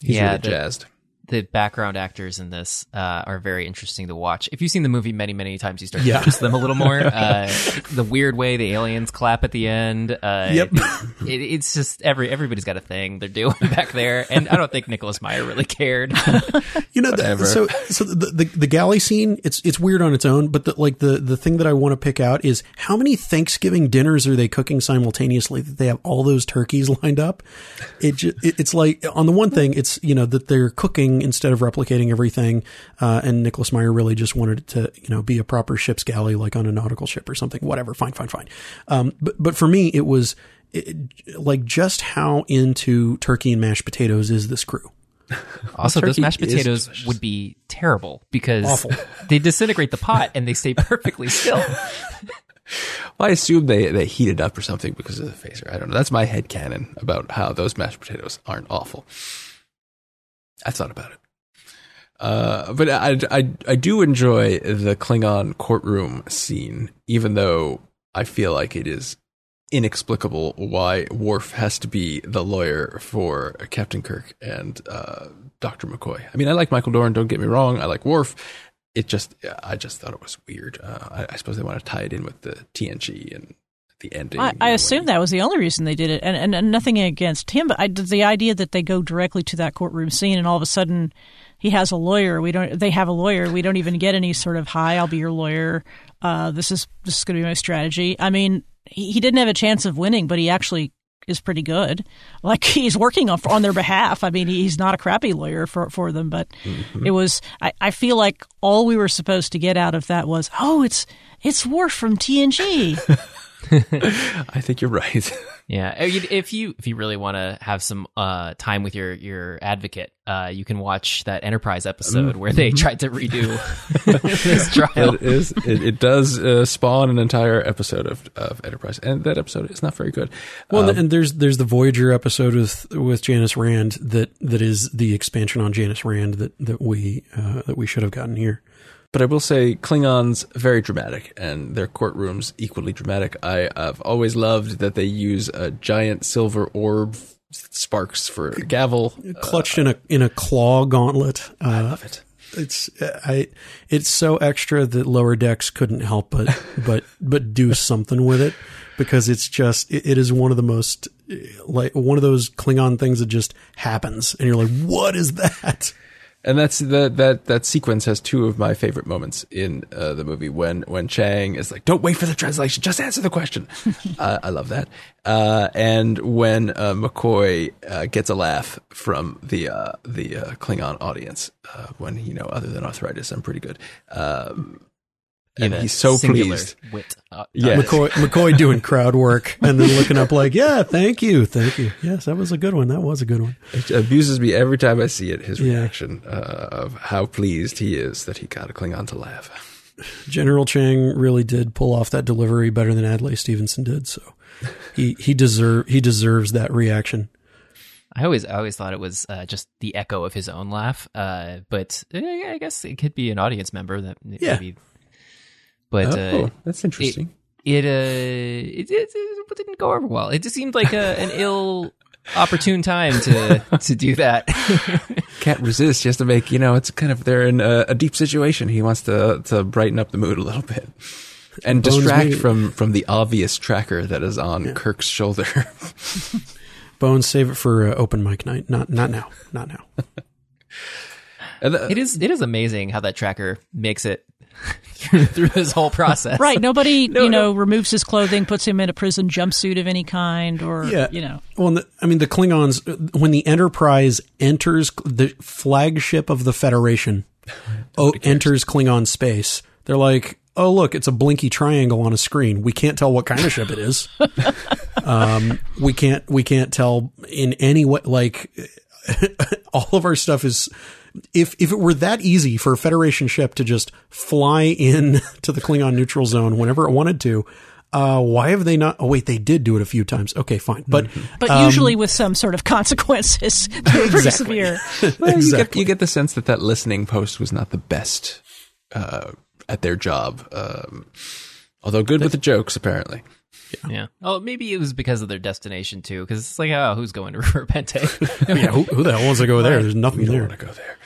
He's Yeah, really the- jazzed. The background actors in this uh, are very interesting to watch. If you've seen the movie many, many times, you start Yeah. to notice them a little more. <laughs> Uh, the weird way the aliens clap at the end. Uh, Yep. It, it's just every everybody's got a thing they're doing <laughs> back there, and I don't think Nicholas Meyer really cared. <laughs> You know, the, so so the, the the galley scene, it's it's weird on its own, but the, like the the thing that I want to pick out is how many Thanksgiving dinners are they cooking simultaneously that they have all those turkeys lined up? It, it it's like on the one thing, it's you know that they're cooking instead of replicating everything, uh, and Nicholas Meyer really just wanted it to you know be a proper ship's galley like on a nautical ship or something. Whatever, fine, fine, fine. Um, but but for me, it was. It, like just how into turkey and mashed potatoes is this crew? <laughs> Also, those mashed potatoes would be terrible because Awful. <laughs> they disintegrate the pot and they stay perfectly still. <laughs> Well, I assume they, they heat it up or something because of the phaser. I don't know. That's my head canon about how those mashed potatoes aren't awful. I thought about it. Uh, but I, I, I do enjoy the Klingon courtroom scene, even though I feel like it is inexplicable why Worf has to be the lawyer for Captain Kirk and uh, Dr. McCoy. I mean, I like Michael Dorn, don't get me wrong. I like Worf. It just, I just thought it was weird. Uh, I, I suppose they want to tie it in with the TNG and the ending. I, you know, assume that was the only reason they did it, and, and, and nothing against him. But I, the idea that they go directly to that courtroom scene, and all of a sudden he has a lawyer. We don't. They have a lawyer. We don't even get any sort of "Hi, I'll be your lawyer." Uh, this is this is going to be my strategy. I mean, he, he didn't have a chance of winning, but he actually is pretty good. <laughs> Like he's working on on their behalf. I mean, he's not a crappy lawyer for for them, but it was. I, I feel like all we were supposed to get out of that was, oh, it's it's Worf from TNG. <laughs> <laughs> I think you're right. <laughs> Yeah, Uh, if you if you really want to have some uh, time with your your advocate, uh, you can watch that Enterprise episode where they tried to redo <laughs> this trial. it is. It, it does uh, spawn an entire episode of, of Enterprise, and that episode is not very good. Well, Um, and there's there's the Voyager episode with with Janice Rand that that is the expansion on Janice Rand that that we uh, that we should have gotten here. But I will say Klingons very dramatic, and their courtrooms equally dramatic. I, have always loved that they use a giant silver orb sparks for a gavel. Clutched in a in a claw gauntlet. Uh, I love it. it's I it's so extra that lower decks couldn't help but but but do something with it because it's just it, it is one of the most like one of those Klingon things that just happens and you're like what is that And that's that that that sequence has two of my favorite moments in uh, the movie when when Chang is like, "Don't wait for the translation, just answer the question." <laughs> uh, I love that. Uh, and when uh, McCoy uh, gets a laugh from the uh, the uh, Klingon audience uh, when you know, other than arthritis, I'm pretty good. Um, and Yeah, he's so singular pleased. Wit. Uh, Yeah. McCoy McCoy doing crowd work and then looking up like yeah thank you thank you yes that was a good one that was a good one It abuses me every time I see it. His Yeah. reaction uh, of how pleased he is that he got a Klingon to laugh. General Chang really did pull off that delivery better than Adlai Stevenson did so he he deserve he deserves that reaction I always I always thought it was uh, just the echo of his own laugh. Uh, but I guess it could be an audience member that Yeah. maybe. But oh, uh, that's interesting. it uh it, it, it didn't go over well. It just seemed like a, an <laughs> ill opportune time to to do that. <laughs> can't resist just to make you know it's kind of they're in a, a deep situation. He wants to to brighten up the mood a little bit and Bones distract maybe- from from the obvious tracker that is on kirk's shoulder. <laughs> Bones save it for uh, open mic night. Not not now. Not now. And the- it is it is amazing how that tracker makes it through, through this whole process. Right. Nobody, <laughs> No, you know, no. removes his clothing, puts him in a prison jumpsuit of any kind, or Yeah. you know. Well, the, I mean, the Klingons, when the Enterprise enters the flagship of the Federation, <laughs> oh, enters Klingon space, they're like, oh, look, it's a blinky triangle on a screen. We can't tell what kind of ship it is. <laughs> um, we can't, we can't tell in any way, like, all of our stuff is, if, if it were that easy for a Federation ship to just fly in <laughs> to the Klingon neutral zone whenever it wanted to, uh, why have they not? Oh, wait, they did do it a few times. Okay, fine. But, But um, usually with some sort of consequences that are pretty Exactly. severe. <laughs> Well, you, get, you get the sense that that listening post was not the best uh, at their job. Um, although good with the jokes, apparently. Yeah. Oh, maybe it was because of their destination too. Because it's like, oh, who's going to <laughs> Rura Penthe? yeah, who, who the hell wants to go there? There's nothing We don't there. want to go there.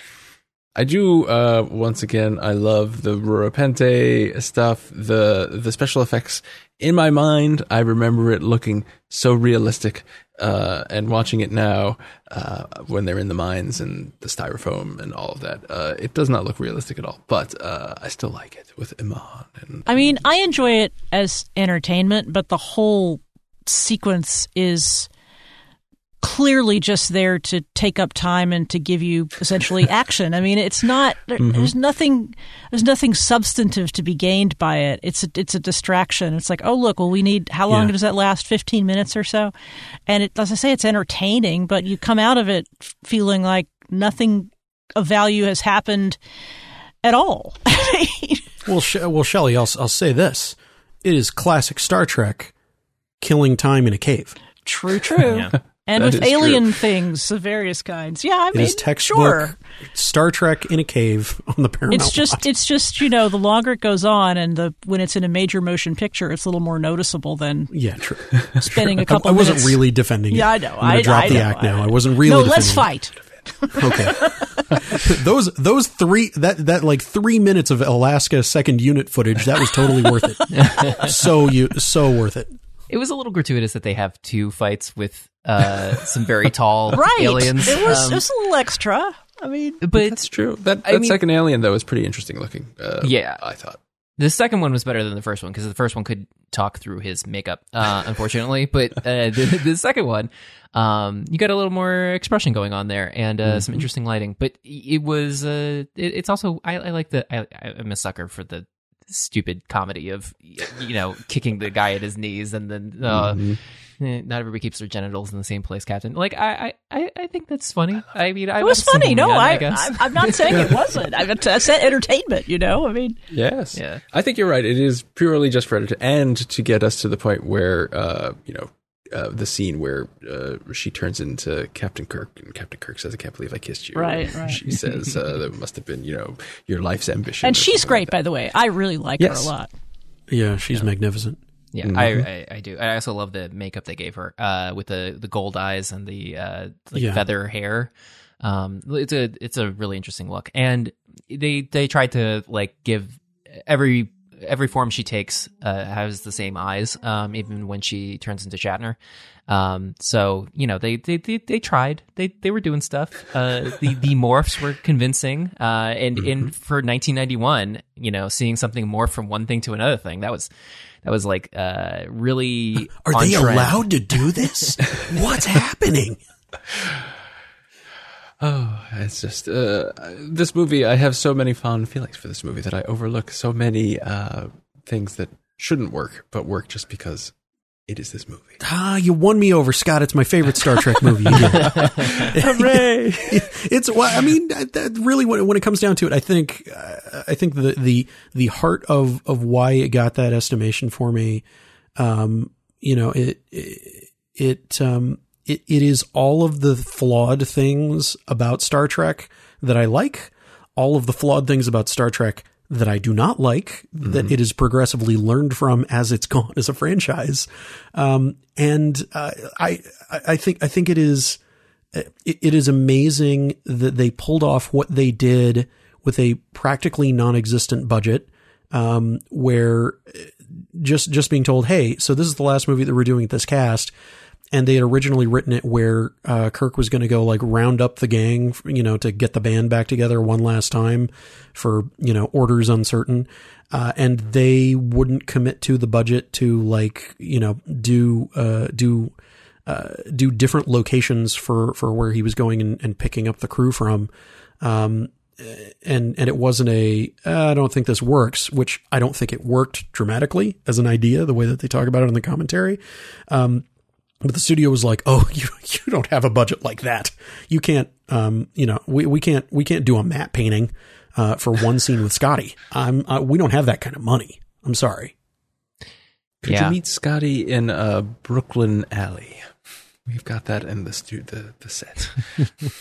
I do. Uh, once again, I love the Rura Penthe stuff. The the special effects in my mind, I remember it looking so realistic. Uh, and watching it now, uh, when they're in the mines and the styrofoam and all of that, uh, it does not look realistic at all. But uh, I still like it with Iman. And I mean, I enjoy it as entertainment, but the whole sequence is clearly just there to take up time and to give you essentially <laughs> action. I mean, it's not there, mm-hmm. there's nothing there's nothing substantive to be gained by it. It's a, it's a distraction. It's like, "Oh, look, well we need how long Yeah. does that last? 15 minutes or so?" And it as I say it's entertaining, but you come out of it feeling like nothing of value has happened at all. <laughs> Well, Sh- well, Shelley, I'll, I'll say this: it is classic Star Trek, killing time in a cave. True, true. <laughs> Yeah. And That with is alien things of various kinds. Yeah, I It mean, is textbook sure. Star Trek in a cave on the Paramount. It's just, lot. it's just, you know, the longer it goes on, and the when it's in a major motion picture, it's a little more noticeable than yeah, true. spending a <laughs> I, couple. I wasn't minutes. really defending it. Yeah, I know. I'm gonna I- drop I the know. act now. I- I wasn't really. No, let's fight. it. Okay. <laughs> those those three that that like three minutes of Alaska second unit footage that was totally worth it. <laughs> so you so worth it. it was a little gratuitous that they have two fights with uh, some very tall <laughs> Right. aliens. It was, Um, it was a little extra. I mean, but that's true. That, I that mean- second alien though is pretty interesting looking. Uh, Yeah. I thought. The second one was better than the first one because the first one could talk through his makeup, uh, <laughs> unfortunately. but uh, the, the second one, um, you got a little more expression going on there and uh, some interesting lighting. But it was, uh, it, it's also I, I like the I, I'm a sucker for the stupid comedy of you know kicking the guy at his knees and then uh, eh, not everybody keeps their genitals in the same place, Captain. Like I I, I, I think that's funny. I mean, I it was funny. No, I, guess. I, I'm not <laughs> saying it wasn't. I, I said entertainment. You know, I mean, Yes. Yeah. I think you're right. It is purely just for it and to get us to the point where, uh, you know, uh, the scene where uh, she turns into Captain Kirk and Captain Kirk says, "I can't believe I kissed you." Right, <laughs> right. She says, uh, "That must have been, you know, your life's ambition." and she's great, like by the way. I really like Yes. her a lot. Yeah, she's magnificent. Yeah, I, I I do. I also love the makeup they gave her uh, with the the gold eyes and the uh, like Yeah. feather hair. Um, it's a it's a really interesting look, and they they tried to like give every every form she takes uh, has the same eyes, um, even when she turns into Shatner. Um, so you know they they they, they tried. They they were doing stuff. Uh, the the morphs were convincing. Uh, and Mm-hmm. in for 1991, you know, seeing something morph from one thing to another thing that was that was like uh really Are they trend. allowed to do this? <laughs> What's happening? <laughs> Oh, it's just uh, this movie. I have so many fond feelings for this movie that I overlook so many uh, things that shouldn't work, but work just because it is this movie. Ah, you won me over, Scott. It's my favorite Star Trek movie. <laughs> Hooray! <laughs> it's well, I mean, that, that really when it, when it comes down to it, I think uh, I think the the the heart of of why it got that estimation for me, um, you know, it it it, um, it it is all of the flawed things about Star Trek that I like, all of the flawed things about Star Trek that I do not like, that it has progressively learned from as it's <laughs> gone as a franchise, um, and uh, I I I think I think it is it, it is amazing that they pulled off what they did with a practically non-existent budget, um, where just just being told, "Hey, so this is the last movie that we're doing at this cast. And they had originally written it where uh, Kirk was going to go like round up the gang, you know, to get the band back together one last time for you know orders uncertain, uh, and they wouldn't commit to the budget to like you know do uh, do uh, do different locations for for where he was going and, and picking up the crew from. Um, and and it wasn't a uh, I don't think this works, which I don't think it worked dramatically as an idea the way that they talk about it in the commentary. Um, but the studio was like, "Oh, <laughs> you you don't have a budget like that. You can't, um, you know, we, we can't we can't do a matte painting uh, for one scene with Scotty. I'm uh, we don't have that kind of money. I'm sorry." Could Yeah. you meet Scotty in a Brooklyn alley? We've got that in the stu- the the set. <laughs>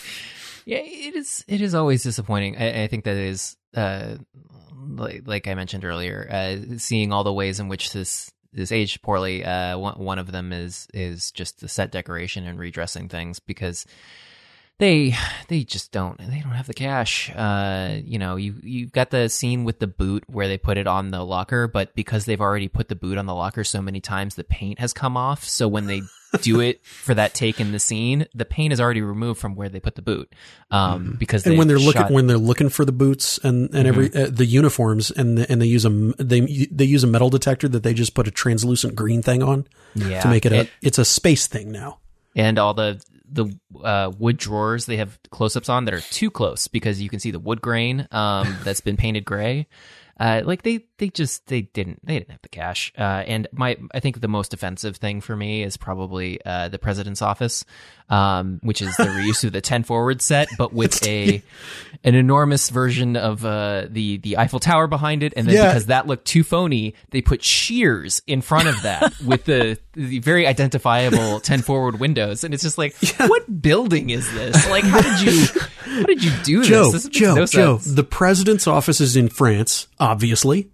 Yeah, it is. It is always disappointing. I, I think that is, uh, like, like I mentioned earlier, uh, seeing all the ways in which this is aged poorly. Uh, one, one of them is is just the set decoration and redressing things because they they just don't they don't have the cash. Uh, you know, you you've got the scene with the boot where they put it on the locker, but because they've already put the boot on the locker so many times, the paint has come off. So when they do it for that take in the scene, the paint is already removed from where they put the boot. Um, because And when they're looking when they're looking for the boots and and every uh, the uniforms and the, and they use a they they use a metal detector that they just put a translucent green thing on yeah, to make it a and, it's a space thing now. and all the the uh, wood drawers they have close-ups on that are too close because you can see the wood grain um, that's been painted gray. Uh, like they, they just they didn't they didn't have the cash. Uh, and my I think the most offensive thing for me is probably uh, the president's office, um, which is the reuse of the ten forward set, but with <laughs> a an enormous version of uh, the the Eiffel Tower behind it. And then Yeah. because that looked too phony, they put shears in front of that <laughs> with the the very identifiable ten forward windows. And it's just like, what building is this? Like, how did you how did you do <laughs> Joe, this? This Joe, no Joe. The president's office is in France, obviously,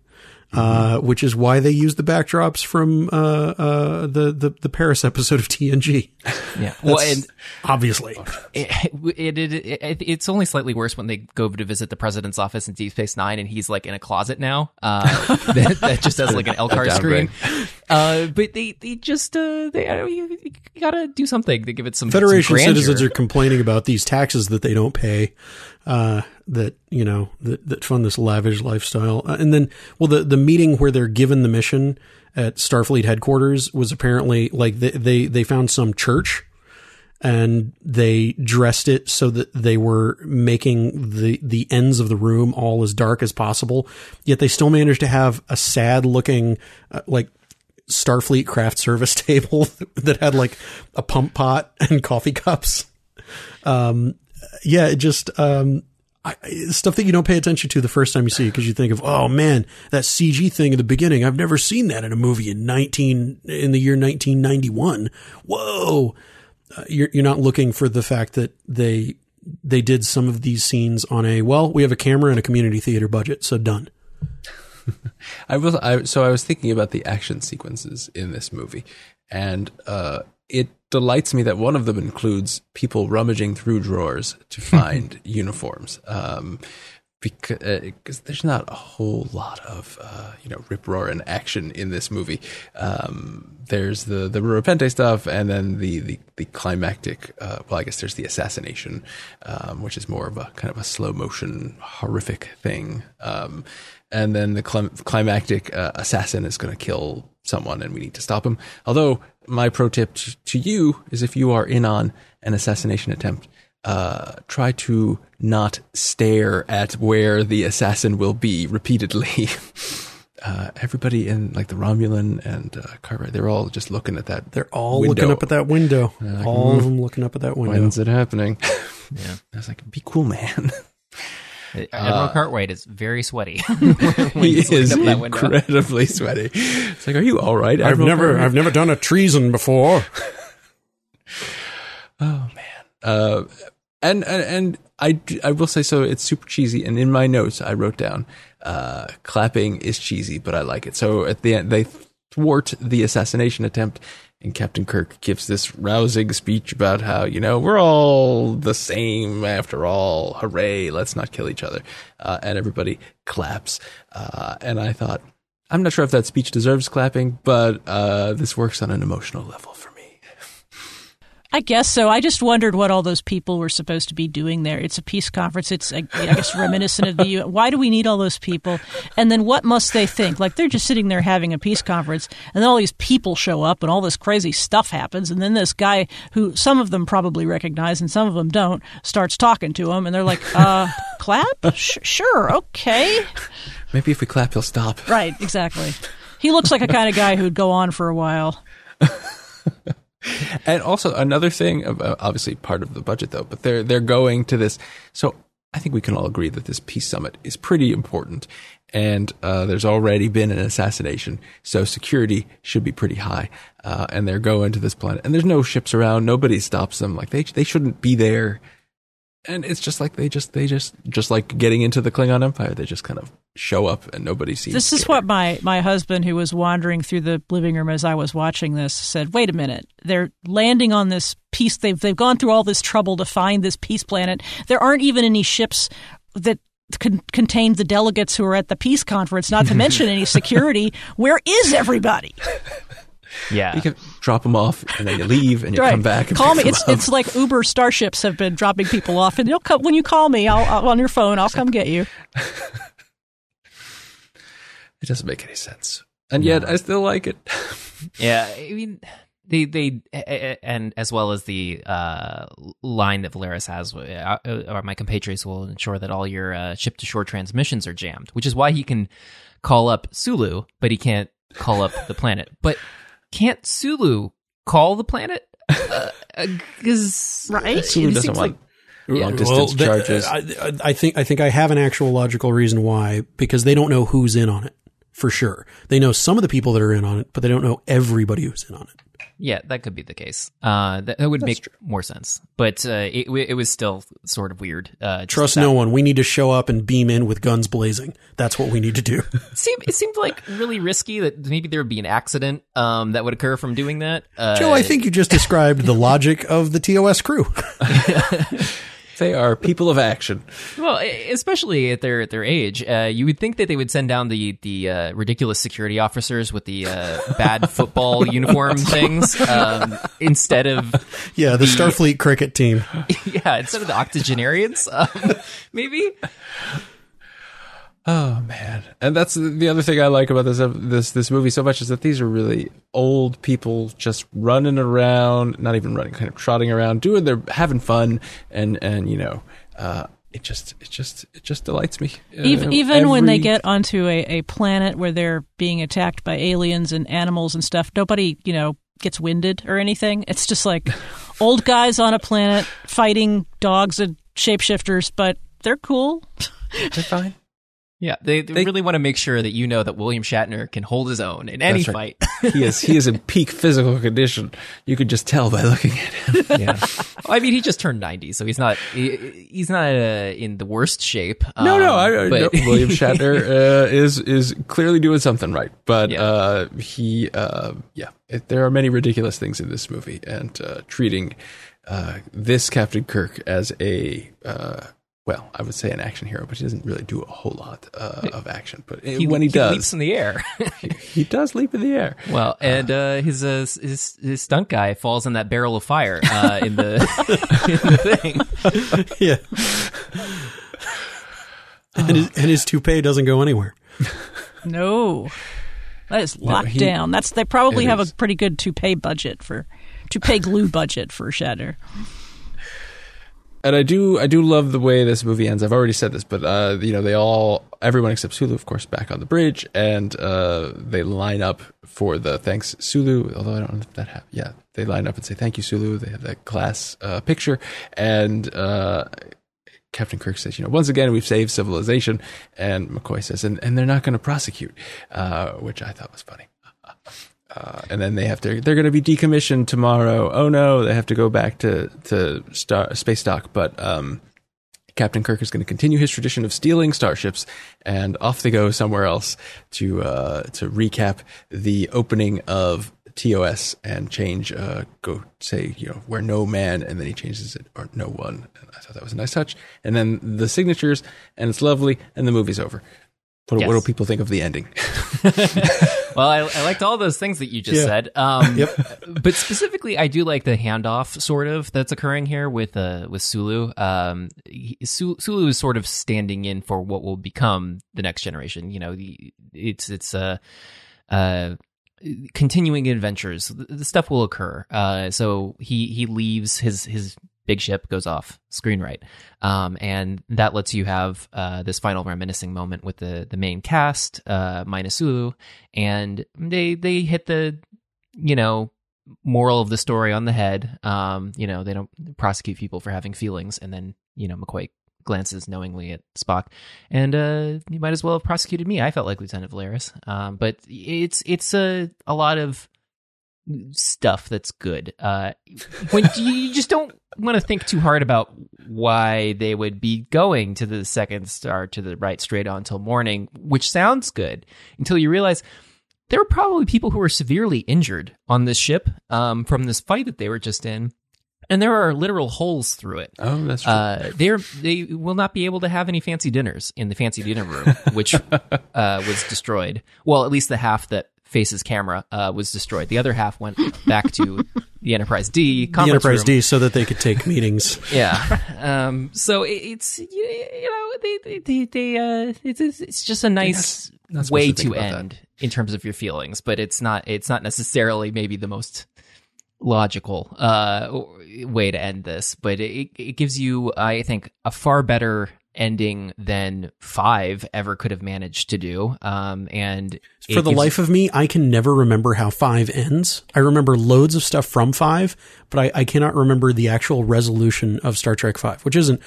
uh, which is why they use the backdrops from uh, uh, the, the the Paris episode of TNG. Yeah. Well, and obviously, it, it, it, it, it's only slightly worse when they go to visit the president's office in Deep Space Nine, and he's like in a closet now. Uh, <laughs> that, that just has like an Elcar downgrade. screen. Uh, but they they just uh, they uh, you, you gotta do something to give it some Federation some citizens are complaining about these taxes that they don't pay, uh, that you know that, that fund this lavish lifestyle. Uh, and then, well, the the meeting where they're given the mission at Starfleet headquarters was apparently like they they, they found some church and they dressed it so that they were making the the ends of the room all as dark as possible. Yet they still managed to have a sad looking uh, like Starfleet craft service <laughs> table that had like a pump pot and coffee cups. Um, yeah, it just um, I- stuff that you don't pay attention to the first time you see it because you think of, oh man, that CG thing in the beginning. I've never seen that in a movie in nineteen in the year nineteen ninety one. Whoa, uh, you're you're not looking for the fact that they they did some of these scenes on a well, we have a camera and a community theater budget, so done. <laughs> I will. I, so I was thinking about the action sequences in this movie, and uh, it delights me that one of them includes people rummaging through drawers to <laughs> find uniforms. Um, because there's not a whole lot of uh, you know rip roaring action in this movie. Um, there's the the Rura Penthe stuff, and then the the, the climactic. Uh, well, I guess there's the assassination, um, which is more of a kind of a slow motion horrific thing. Um, and then the clim- climactic uh, assassin is going to kill someone, and we need to stop him. Although my pro tip t- to you is if you are in on an assassination attempt uh, try to not stare at where the assassin will be repeatedly. <laughs> Uh, everybody in like the Romulan and uh, Cartwright, they're all just looking at that. They're all window. looking up at that window. like, all of mm, them looking up at that window. When's it happening? <laughs> Yeah. I was like, be cool, man. <laughs> Admiral Cartwright is very sweaty. <laughs> <laughs> he is up that window. incredibly sweaty. It's like, are you all right? I've never, Cartwright? I've never done a treason before. <laughs> Oh man. Uh, and, and and I d- I will say so. It's super cheesy. And in my notes, I wrote down, uh, clapping is cheesy, but I like it. So at the end, they thwart the assassination attempt, and Captain Kirk gives this rousing speech about how you know we're all the same after all. Hooray! Let's not kill each other. Uh, and everybody claps. Uh, and I thought, I'm not sure if that speech deserves clapping, but uh, this works on an emotional level for me. I guess so. I just wondered what all those people were supposed to be doing there. It's a peace conference. It's, I guess, reminiscent of the UN. Why do we need all those people? And then what must they think? Like they're just sitting there having a peace conference, and then all these people show up, and all this crazy stuff happens, and then this guy, who some of them probably recognize and some of them don't, starts talking to them, and they're like, "Uh, <laughs> clap? Sh- sure, okay." Maybe if we clap, he'll stop. Right, exactly. He looks like a kind of guy who'd go on for a while. <laughs> And also another thing, uh, obviously part of the budget though, but they're they're going to this. So I think we can all agree that this peace summit is pretty important, and uh, there's already been an assassination, so security should be pretty high. Uh, and they're going to this planet, and there's no ships around, nobody stops them. Like they they shouldn't be there. And it's just like they just they just just like getting into the Klingon Empire. They just kind of show up and nobody sees. This is what my my husband, who was wandering through the living room as I was watching this, said. Wait a minute, they're landing on this peace. They've they've gone through all this trouble to find this peace planet. There aren't even any ships that con- contain the delegates who are at the peace conference. Not to mention any <laughs> security. Where is everybody? <laughs> Yeah. You can drop them off and then you leave and you Right. come back. And call me. It's up. it's like Uber starships have been dropping people off, and you'll come when you call me. I'll, I'll on your phone. I'll come get you. <laughs> It doesn't make any sense. And yet I still like it. <laughs> Yeah, I mean, they they and as well as the uh, line that Valeris has, uh, or my compatriots will ensure that all your uh, ship to shore transmissions are jammed, which is why he can call up Sulu, but he can't call up the planet. <laughs> But can't Sulu call the planet? Because Right? Sulu doesn't want long distance the- charges. I, I- I think I think I have an actual logical reason why because they don't know who's in on it for sure. They know some of the people that are in on it, but they don't know everybody who's in on it. Yeah, that could be the case. Uh, that, that would make more sense. But uh, it, it was still sort of weird. Uh, Trust no one. We need to show up and beam in with guns blazing. That's what we need to do. <laughs> It seemed, it seemed like really risky that maybe there would be an accident um, that would occur from doing that. Uh, Joe, I think you just described the logic of the TOS crew. <laughs> <laughs> they are people of action. Well, especially at their at their age, uh, you would think that they would send down the the uh, ridiculous security officers with the uh, bad <laughs> football uniform <laughs> things um, instead of yeah, the Starfleet cricket team. <laughs> yeah instead of the octogenarians. Um, maybe Oh man, and that's the other thing I like about this this this movie so much is that these are really old people just running around, not even running, kind of trotting around, doing their having fun, and and you know, uh, it just it just it just delights me. Uh, Even, even when they get onto a, a planet where they're being attacked by aliens and animals and stuff, nobody, you know, gets winded or anything. It's just like <laughs> old guys on a planet fighting dogs and shapeshifters, but they're cool. they're fine. Yeah they, they, They- really want to make sure that you know that William Shatner can hold his own in any right. fight. He is he is in <laughs> peak physical condition. You could just tell by looking at him. yeah, <laughs> I mean he just turned ninety, so he's not he, he's not uh, in the worst shape. No, no, Um, I, I but- no, William Shatner <laughs> uh, is is clearly doing something right, but Yeah. uh, he, uh, yeah, it, there are many ridiculous things in this movie, and uh, treating uh, this Captain Kirk as a uh, well, I would say an action hero, but he doesn't really do a whole lot uh, of action. But he, when he, he does, leaps in the air. he does leap in the air. <laughs> Well, and uh, his, uh, his his stunt guy falls in that barrel of fire uh, in the <laughs> in the thing. <laughs> Yeah. and, his, and his toupee doesn't go anywhere. No. That is locked he- down. That's they probably have is. a pretty good toupee budget for toupee glue budget for Shatner. And I do, I do love the way this movie ends. I've already said this, but uh, you know, they all, everyone except Sulu, of course, back on the bridge, and uh, they line up for the thanks Sulu. Although I don't know if that happened. Yeah, they line up and say thank you, Sulu. They have that class uh, picture, and uh, Captain Kirk says, you know, once again we've saved civilization, and McCoy says, and, and they're not going to prosecute, uh, which I thought was funny. Uh, and then they have to they're going to be decommissioned tomorrow oh no they have to go back to to star, space dock but um Captain Kirk is going to continue his tradition of stealing starships, and off they go somewhere else to uh, to recap the opening of TOS and change. Uh, go say you know where no man, and then he changes it or no one. And I thought that was a nice touch. And then the signatures, and it's lovely, and the movie's over. What, what do people think of the ending? <laughs> well, I, I liked all those things that you just Yeah. said. Um, <laughs> Yep. but specifically, I do like the handoff sort of that's occurring here with uh, with Sulu. Um, he, Sulu is sort of standing in for what will become the next generation. You know, the, it's it's uh, uh, continuing adventures. The, the stuff will occur. Uh, so he he leaves his his big ship goes off screen right. Um, and that lets you have uh, this final reminiscing moment with the the main cast uh, minus Sulu. And they they hit the you know moral of the story on the head. Um, you know they don't prosecute people for having feelings. And then you know McCoy glances knowingly at Spock. And uh, you might as well have prosecuted me. I felt like Lieutenant Valeris. Um, but it's it's a a lot of stuff that's good. Uh, when you just don't want to think too hard about why they would be going to the second star to the right straight on until morning, which sounds good until you realize there were probably people who were severely injured on this ship um, from this fight that they were just in. And there are literal holes through it. Oh, that's true. Uh, they're they will not be able to have any fancy dinners in the fancy dinner room, which <laughs> uh, was destroyed. Well, at least the half that faces camera uh, was destroyed. The other half went back to <laughs> the Enterprise D The Enterprise room. D, so that they could take meetings. <laughs> Yeah. Um. So it, it's you, you know they they they, they uh it's it's it's just a nice not supposed way to to about end in terms of your feelings, but it's not it's not necessarily maybe the most logical uh way to end this, but it it gives you I think a far better ending than five ever could have managed to do. Um. And For the gives- life of me, I can never remember how five ends. I remember loads of stuff from five, but I, I cannot remember the actual resolution of Star Trek Five, which isn't.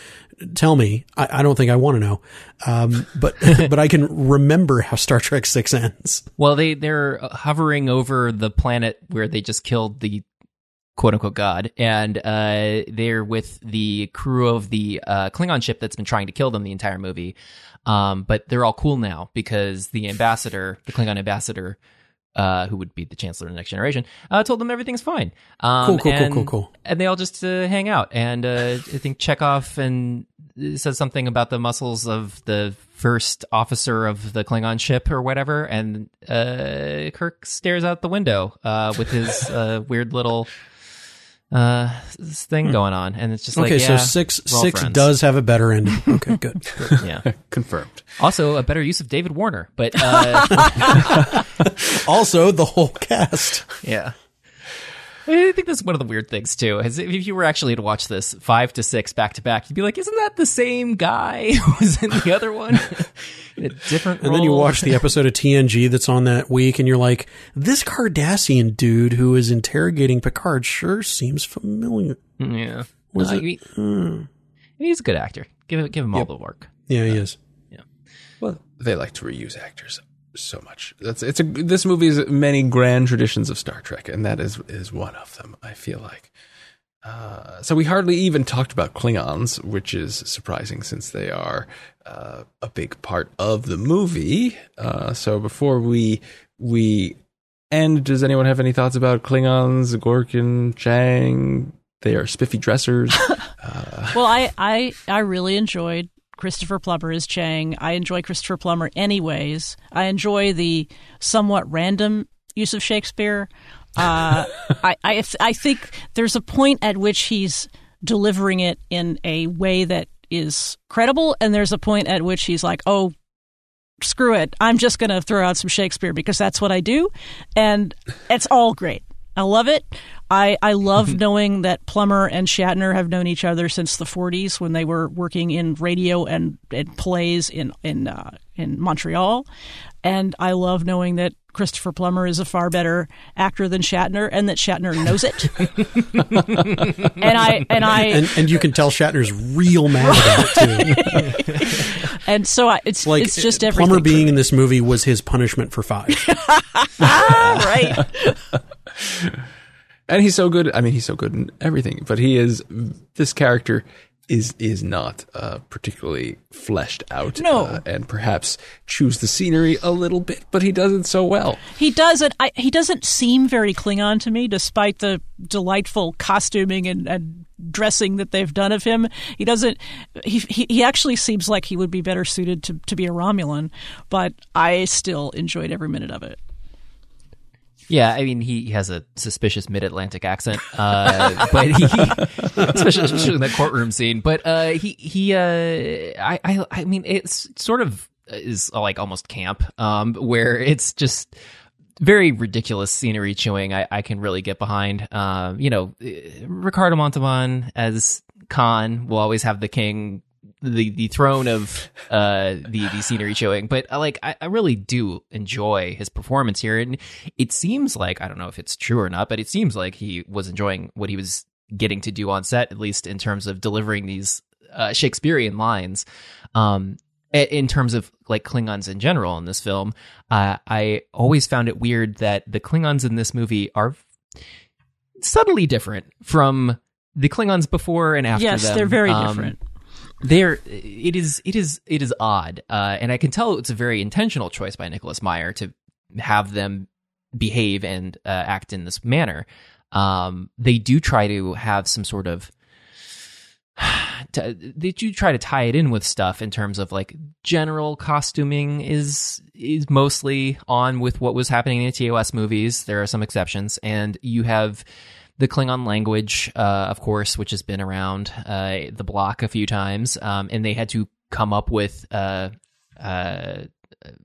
Tell me, I, I don't think I want to know. Um, but <laughs> but I can remember how Star Trek Six ends. Well, they they're hovering over the planet where they just killed the quote unquote god, and uh, they're with the crew of the uh, Klingon ship that's been trying to kill them the entire movie. Um, but they're all cool now because the ambassador, the Klingon ambassador. Uh, who would be the chancellor of the next generation? Uh, told them everything's fine. Um, Cool, cool, cool, and- cool, cool. And they all just uh, hang out. And uh, I think Chekov and says something about the muscles of the first officer of the Klingon ship or whatever. And uh, Kirk stares out the window uh, with his uh, weird little uh, this thing going on, and it's just like Hmm. okay, yeah, so six we're six friends. does have a better ending. <laughs> Okay, good. good. <laughs> yeah. <laughs> Confirmed. Also, a better use of David Warner, but uh, also, the whole cast. yeah. I think that's one of the weird things too. Is if you were actually to watch this five to six back to back, you'd be like, "Isn't that the same guy <laughs> who was in the other one <laughs> in a different?" And then you watch the episode of TNG that's on that week, and you're like, this Cardassian dude who is interrogating Picard sure seems familiar. Yeah, Was Uh, it- he- he's a good actor. Give it, give him all the work. Yeah, he is. Yeah. Well, they like to reuse actors so much. That's it's a this movie is many grand traditions of Star Trek, and that is is one of them. I feel like. Uh, so we hardly even talked about Klingons, which is surprising since they are uh, a big part of the movie. Uh, so before we we end, does anyone have any thoughts about Klingons, Gorkon, Chang? They are spiffy dressers. <laughs> Well, I, I I really enjoyed Christopher Plummer is Chang. I enjoy Christopher Plummer anyways. I enjoy the somewhat random use of Shakespeare. Uh, <laughs> I, I I think there's a point at which he's delivering it in a way that is credible, and there's a point at which he's like, "Oh, screw it, I'm just going to throw out some Shakespeare because that's what I do," and it's all great. I love it. I, I love knowing that Plummer and Shatner have known each other since the 40s when they were working in radio and, and plays in in uh, in Montreal, and I love knowing that Christopher Plummer is a far better actor than Shatner, and that Shatner knows it. <laughs> and I and I And and you can tell Shatner's real mad about it too. <laughs> and so I, it's Like it's just everything. Plummer being in this movie was his punishment for five. <laughs> right. And he's so good. I mean, he's so good in everything. But he is this character is is not uh, particularly fleshed out. No. uh, and perhaps chews the scenery a little bit, but he does it so well. He doesn't. I, he doesn't seem very Klingon to me, despite the delightful costuming and, and dressing that they've done of him. He doesn't. He, he he actually seems like he would be better suited to to be a Romulan, but I still enjoyed every minute of it. Yeah, I mean he has a suspicious mid-Atlantic accent, uh, but he, <laughs> especially, in that courtroom scene. But uh, he he, uh, I, I I mean it's sort of is like almost camp, um, where it's just very ridiculous scenery chewing. I, I can really get behind. Um, you know, Ricardo Montalban as Khan will always have the king the the throne of uh the the scenery showing but uh, like I, I really do enjoy his performance here and it seems like i don't know if it's true or not but it seems like he was enjoying what he was getting to do on set at least in terms of delivering these uh, shakespearean lines um in terms of like klingons in general in this film uh, i always found it weird that the klingons in this movie are subtly different from the klingons before and after yes them. they're very Um, different there it is it is it is odd uh, and i can tell it's a very intentional choice by nicholas meyer to have them behave and uh, act in this manner um, they do try to have some sort of <sighs> to, they do try to tie it in with stuff in terms of like general costuming is is mostly on with what was happening in the TOS movies. There are some exceptions, and you have the Klingon language, uh, of course, which has been around uh, the block a few times, um, and they had to come up with. Uh, uh,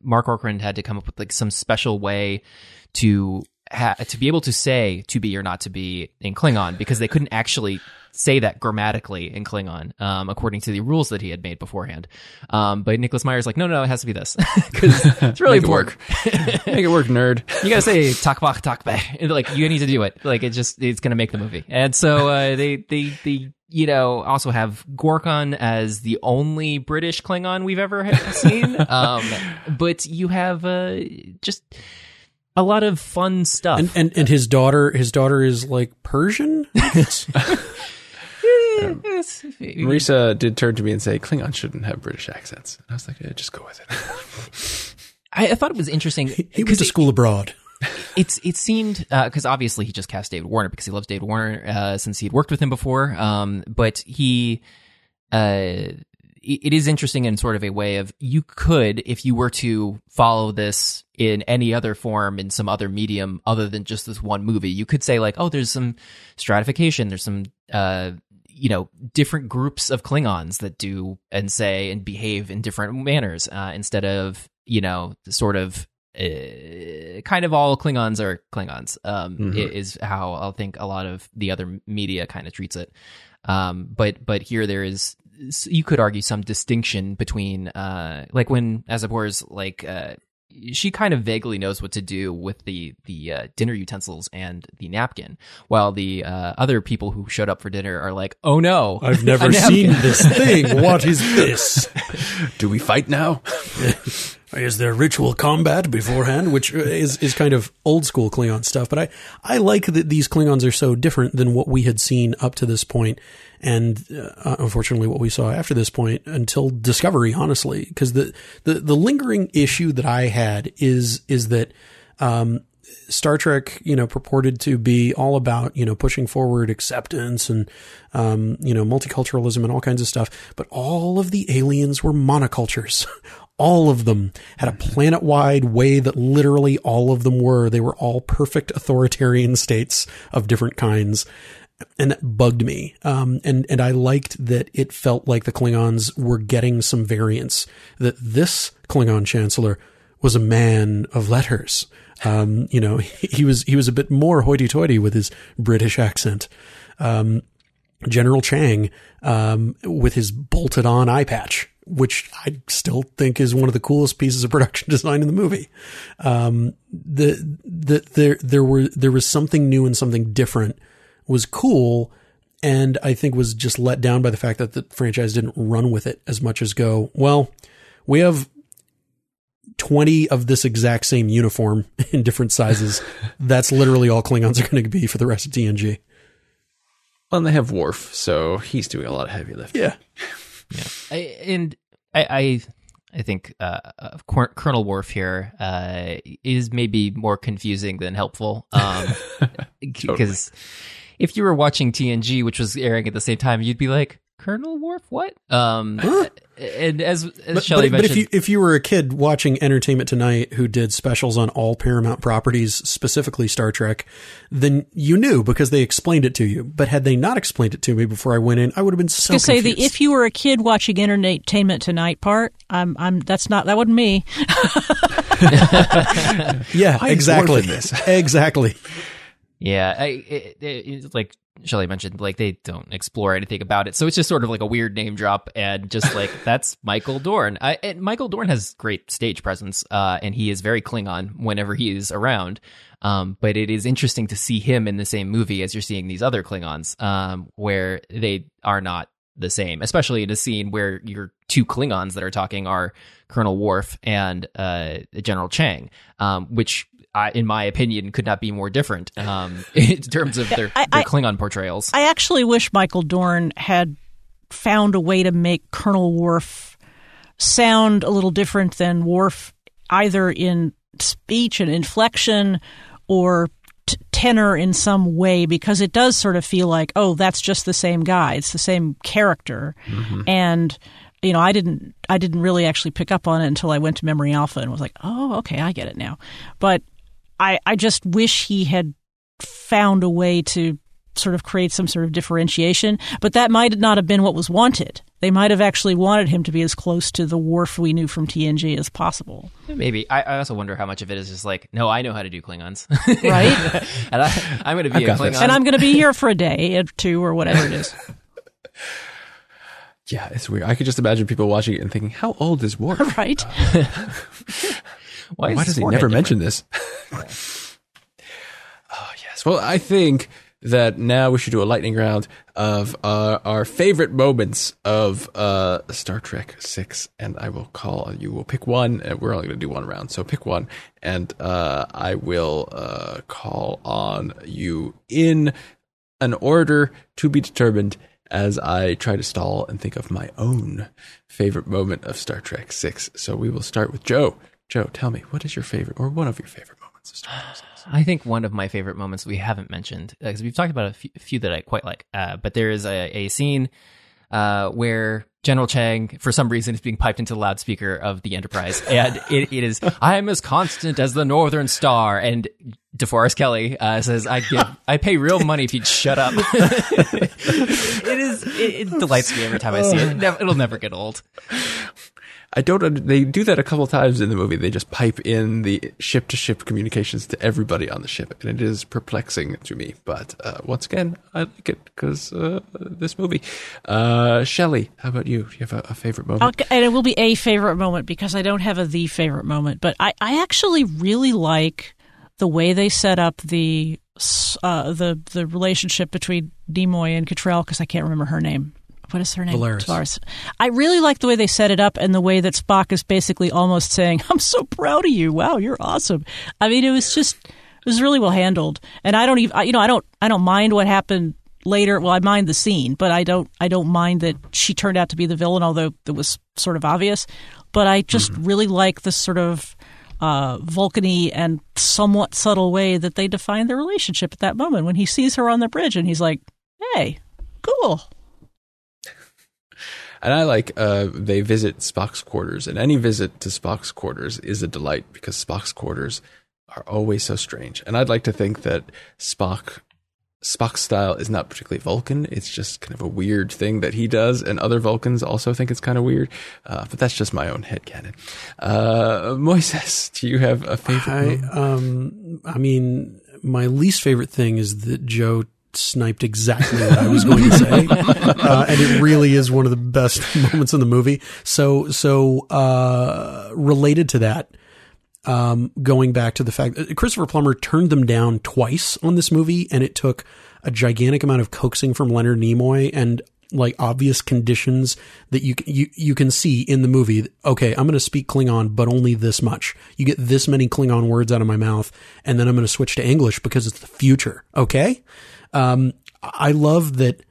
Marc Okrand had to come up with like some special way to ha- to be able to say to be or not to be in Klingon because they couldn't actually say that grammatically in Klingon um, according to the rules that he had made beforehand. Um, but Nicholas Meyer's like, no, no, it has to be this <laughs> because it's <laughs> really Make it important. work. Make it work, nerd. <laughs> You gotta say takbach takbach. Like you need to do it. Like it just it's gonna make the movie. And so uh, they they they you know also have Gorkon as the only British Klingon we've ever seen. um, but you have uh, just a lot of fun stuff. And, and and his daughter, his daughter is like Persian. <laughs> Yes. Marisa did turn to me and say, Klingon shouldn't have British accents. And I was like, yeah, just go with it. <laughs> I, I thought it was interesting. He went to school abroad. it's it seemed because obviously he just cast David Warner because he loves David Warner uh, since he had worked with him before. Um, but he, uh, it, it is interesting in sort of a way of you could if you were to follow this in any other form in some other medium other than just this one movie, you could say like, oh, there's some stratification, there's some uh, you know different groups of Klingons that do and say and behave in different manners uh, instead of you know sort of uh, kind of all Klingons are Klingons. Um, Mhm. is how I think a lot of the other media kind of treats it. Um, but but here there is you could argue some distinction between uh, like when Azetbur is like uh, she kind of vaguely knows what to do with the the uh, dinner utensils and the napkin, while the uh, other people who showed up for dinner are like, "Oh no, I've <laughs> never seen this thing. What is this? <laughs> Do we fight now? <laughs> Is there ritual combat beforehand, which is is kind of old school Klingon stuff? But I I like that these Klingons are so different than what we had seen up to this point, and uh, unfortunately, what we saw after this point until Discovery. Honestly, because the, the the lingering issue that I had is is that. Um, Star Trek, you know, purported to be all about, you know, pushing forward acceptance and, um, you know, multiculturalism and all kinds of stuff. But all of the aliens were monocultures. <laughs> all of them had a planet wide way that literally all of them were. They were all perfect authoritarian states of different kinds. And that bugged me. Um, and, and I liked that it felt like the Klingons were getting some variance, that this Klingon chancellor was a man of letters. Um, you know, <laughs> he was, he was a bit more hoity toity with his British accent. Um, General Chang, um, with his bolted on eye patch, which I still think is one of the coolest pieces of production <laughs> design in the movie. Um, the, the, there, there were, there was something new and something different was cool. And I think was just let down by the fact that the franchise didn't run with it as much as go, well, we have 20 of this exact same uniform <laughs> in different sizes. <laughs> That's literally all Klingons are going to be for the rest of TNG. Well, and they have Worf, so he's doing a lot of heavy lifting. Yeah. I, and I, I, I think uh, uh, Colonel Worf here uh, is maybe more confusing than helpful. Um, <laughs> because if you were watching TNG, which was airing at the same time, you'd be like, Colonel Worf? What? Um, and as, as But, Shelley but, but mentioned, if you if you were a kid watching Entertainment Tonight who did specials on all Paramount properties, specifically Star Trek, then you knew because they explained it to you. But had they not explained it to me before I went in, I would have been so I gonna say the if you were a kid watching Entertainment Tonight part, I'm I'm that's not that wasn't me. <laughs> yeah, Why exactly. Worf in this? exactly. Yeah, I, it, it, it's like Shelley mentioned, like they don't explore anything about it, so it's just sort of like a weird name drop, and just like <laughs> that's Michael Dorn. I, and Michael Dorn has great stage presence, uh, and he is very Klingon whenever he is around. Um, but it is interesting to see him in the same movie as you're seeing these other Klingons, um, where they are not the same, especially in a scene where your two Klingons that are talking are Colonel Worf and uh, General Chang, um, which, I, in my opinion, could not be more different um, <laughs> in terms of their, I- their I- Klingon portrayals. I actually wish Michael Dorn had found a way to make Colonel Worf sound a little different than Worf, either in speech and inflection or t- tenor in some way, because it does sort of feel like, oh, that's just the same guy. It's the same character, and you know, I didn't, I didn't really actually pick up on it until I went to Memory Alpha and was like, oh, okay, I get it now. But I, I just wish he had found a way to sort of create some sort of differentiation, but that might not have been what was wanted. They might have actually wanted him to be as close to the Worf we knew from TNG as possible. Maybe. I, I also wonder how much of it is just like, no, I know how to do Klingons. Right. <laughs> and I, I'm going to be a got this. Klingon. and I'm going to be here for a day or two or whatever it is. <laughs> Yeah, it's weird. I could just imagine people watching it and thinking, "How old is Worf? <laughs> Right? Why is does he never different? mention this?" <laughs> oh yes. Well, I think that now we should do a lightning round of uh, our favorite moments of uh, Star Trek Six, and I will call you. Will pick one, and we're only going to do one round, so pick one, and uh, I will uh, call on you in an order to be determined as I try to stall and think of my own favorite moment of Star Trek 6. So we will start with Joe. Joe, tell me, what is your favorite or one of your favorite moments of Star Wars? <sighs> I think one of my favorite moments we haven't mentioned because we've talked about a few, few that I quite like, uh, but there is a, a scene uh, where General Chang, for some reason, is being piped into the loudspeaker of the Enterprise, <laughs> and it, it is "I am as constant as the Northern Star," and DeForest Kelley uh, says, "I give, I pay real money if you'd shut up." <laughs> <laughs> it is, it, it delights me every time I see it. It'll never get old. I don't. They do that a couple times in the movie. They just pipe in the ship to ship communications to everybody on the ship, and it is perplexing to me. But uh, once again, I like it because uh, this movie. Uh, Shelley, how about you? Do you have a, a favorite moment? I'll, and it will be a favorite moment because I don't have a the favorite moment, but I, I actually really like the way they set up the uh, the the relationship between Nimoy and Cattrall because I can't remember her name. What is her name? Valeris. I really like the way they set it up and the way that Spock is basically almost saying, "I'm so proud of you. Wow, you're awesome." I mean, it was just it was really well handled, and I don't even you know I don't I don't mind what happened later. Well, I mind the scene, but I don't I don't mind that she turned out to be the villain, although it was sort of obvious. But I just really like this sort of uh, Vulcany and somewhat subtle way that they define their relationship at that moment when he sees her on the bridge and he's like, "Hey, cool." And I like uh, they visit Spock's quarters, and any visit to Spock's quarters is a delight because Spock's quarters are always so strange. And I'd like to think that Spock Spock's style is not particularly Vulcan. It's just kind of a weird thing that he does, and other Vulcans also think it's kind of weird. Uh, but that's just my own headcanon. Uh, Moises, do you have a favorite? I um I mean my least favorite thing is that Joe sniped exactly what I was going to say, <laughs> uh, and it really is one of the best <laughs> moments in the movie. So so uh, related to that, um, going back to the fact that Christopher Plummer turned them down twice on this movie, and it took a gigantic amount of coaxing from Leonard Nimoy and like obvious conditions that you you you can see in the movie. Okay, I'm going to speak Klingon, but only this much. You get this many Klingon words out of my mouth, and then I'm going to switch to English because it's the future. Okay, um, I love that.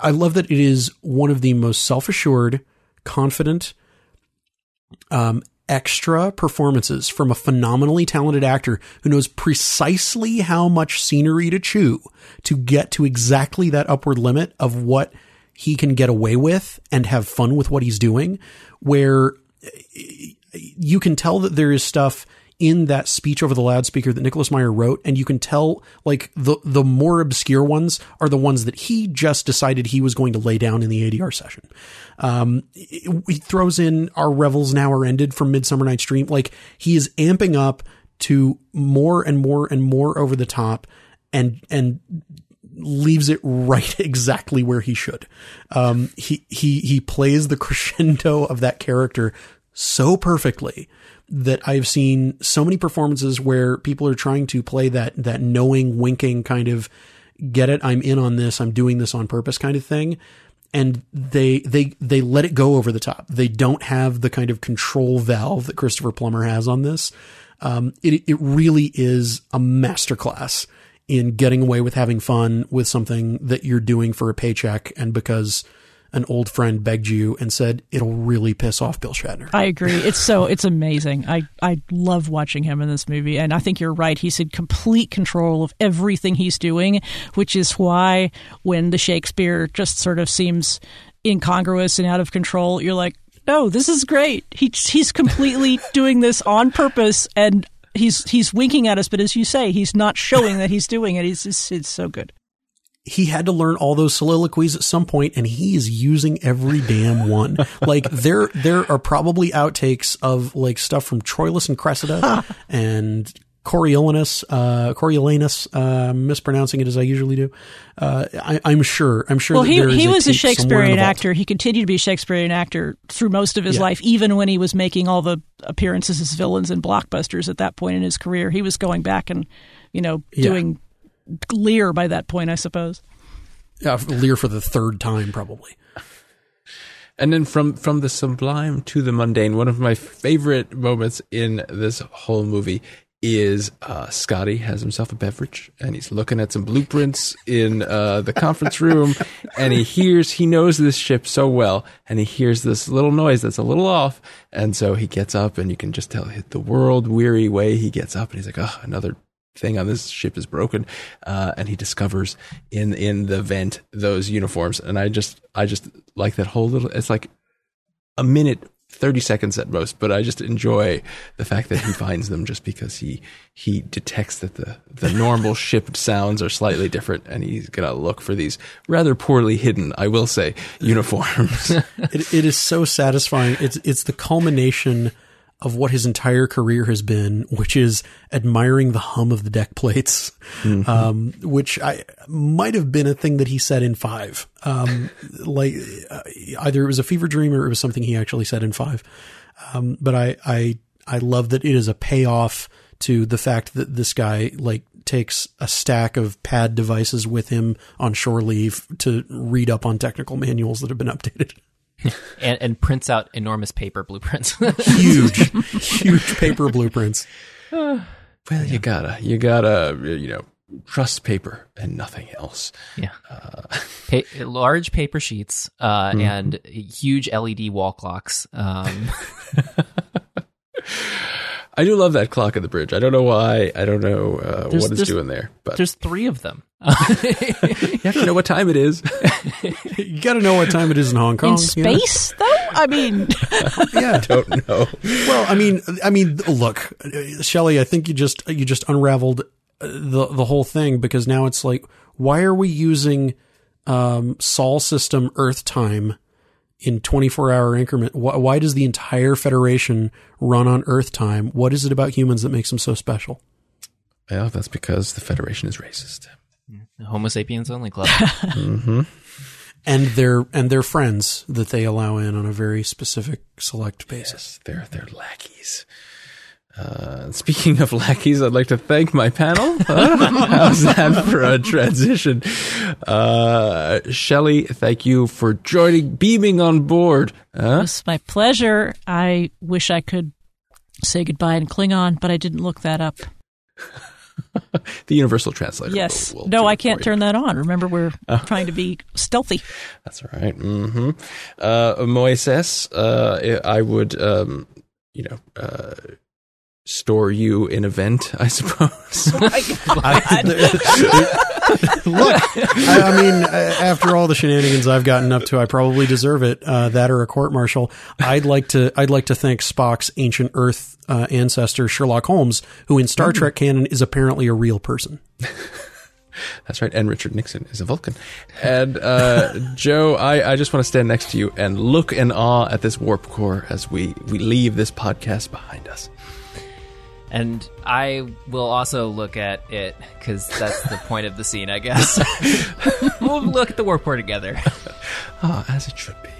I love that it is one of the most self assured, confident, um, extra performances from a phenomenally talented actor who knows precisely how much scenery to chew to get to exactly that upward limit of what he can get away with and have fun with what he's doing, where you can tell that there is stuff in that speech over the loudspeaker that Nicholas Meyer wrote, and you can tell like the the more obscure ones are the ones that he just decided he was going to lay down in the ADR session. Um, he throws in "Our Revels Now Are Ended" from Midsummer Night's Dream. Like he is amping up to more and more and more over the top, and and leaves it right <laughs> exactly where he should. Um, he he he plays the <laughs> crescendo of that character so perfectly that I've seen so many performances where people are trying to play that that knowing, winking kind of get it, I'm in on this, I'm doing this on purpose kind of thing. And they they they let it go over the top. They don't have the kind of control valve that Christopher Plummer has on this. Um, it it really is a masterclass in getting away with having fun with something that you're doing for a paycheck and because an old friend begged you and said it'll really piss off Bill Shatner. I agree. It's so it's amazing. I I love watching him in this movie, and I think you're right. He's in complete control of everything he's doing, which is why when the Shakespeare just sort of seems incongruous and out of control, you're like, no, this is great. He he's completely <laughs> doing this on purpose, and he's he's winking at us, but as you say, he's not showing that he's doing it. He's it's, it's so good he had to learn all those soliloquies at some point and he is using every damn one. <laughs> like there there are probably outtakes of like stuff from Troilus and Cressida and Coriolanus, uh, Coriolanus, uh, mispronouncing it as I usually do. Uh, I, am sure, I'm sure. Well, he, he was a Shakespearean actor. He continued to be a Shakespearean actor through most of his yeah. life, even when he was making all the appearances as villains in blockbusters at that point in his career. He was going back and, you know, doing yeah Lear by that point, I suppose. Yeah, Lear for the third time, probably. And then from from the sublime to the mundane, one of my favorite moments in this whole movie is uh, Scotty has himself a beverage and he's looking at some blueprints in uh, the conference room <laughs> and he hears he knows this ship so well and he hears this little noise that's a little off and so he gets up and you can just tell the world weary way he gets up and he's like oh another thing on this ship is broken, uh, and he discovers in in the vent those uniforms, and I just I just like that whole little. It's like a minute. 30 seconds at most, but I just enjoy the fact that he <laughs> <laughs> finds them just because he he detects that the the normal <laughs> ship sounds are slightly different and he's to look for these rather poorly hidden, I will say, uniforms. it, it is so satisfying. It's it's the culmination of what his entire career has been, which is admiring the hum of the deck plates, mm-hmm. um, which I might have been a thing that he said in five. Um, like uh, either it was a fever dream or it was something he actually said in five. Um, but I, I, I love that it is a payoff to the fact that this guy like takes a stack of pad devices with him on shore leave to read up on technical manuals that have been updated. <laughs> <laughs> and, and, prints out enormous paper blueprints. <laughs> huge, huge paper blueprints. <sighs> well, you gotta, you gotta, you know, trust paper and nothing else. Yeah. Uh, <laughs> pa- large paper sheets uh, mm-hmm. and huge LED wall clocks. Um. I do love that clock at the bridge. I don't know why. I don't know uh, what it's doing there. But there's three of them. <laughs> you have to know what time it is. <laughs> you got to know what time it is in Hong Kong. In space, you know? though. I mean, <laughs> yeah, I don't know. Well, I mean, I mean, look, Shelley. I think you just you just unraveled the the whole thing because now it's like, why are we using um, Sol system Earth time? In 24 hour increment. Why, why, does the entire Federation run on Earth time? What is it about humans that makes them so special? Well, that's because the Federation is racist. Homo sapiens only club. <laughs> mm-hmm. And their and their friends that they allow in on a very specific select basis. Yes, they're they're lackeys. Uh, speaking of lackeys, I'd like to thank my panel. <laughs> how's that for a transition? Uh, Shelley, thank you for joining, beaming on board. Huh? It's my pleasure. I wish I could say goodbye in Klingon, but I didn't look that up. <laughs> the universal translator. Yes. Will, will no, I can't turn that on. Remember, we're <laughs> uh, trying to be stealthy. That's right. Mm-hmm. Uh, Moises, uh, I would, um, you know, uh, store you in event, <laughs> I suppose. <laughs> My God. I, Look, I, I mean, uh, after all the shenanigans I've gotten up to, I probably deserve it. Uh, that or a court martial. I'd like to. I'd like to thank Spock's ancient Earth uh, ancestor Sherlock Holmes, who in Star Trek canon is apparently a real person. <laughs> That's right. And Richard Nixon is a Vulcan. And uh, Joe, I, I just want to stand next to you and look in awe at this warp core as we, we leave this podcast behind us. And I will also look at it because that's the point of the scene, I guess. <laughs> we'll look at the warp core together. <laughs> Ah, as it should be.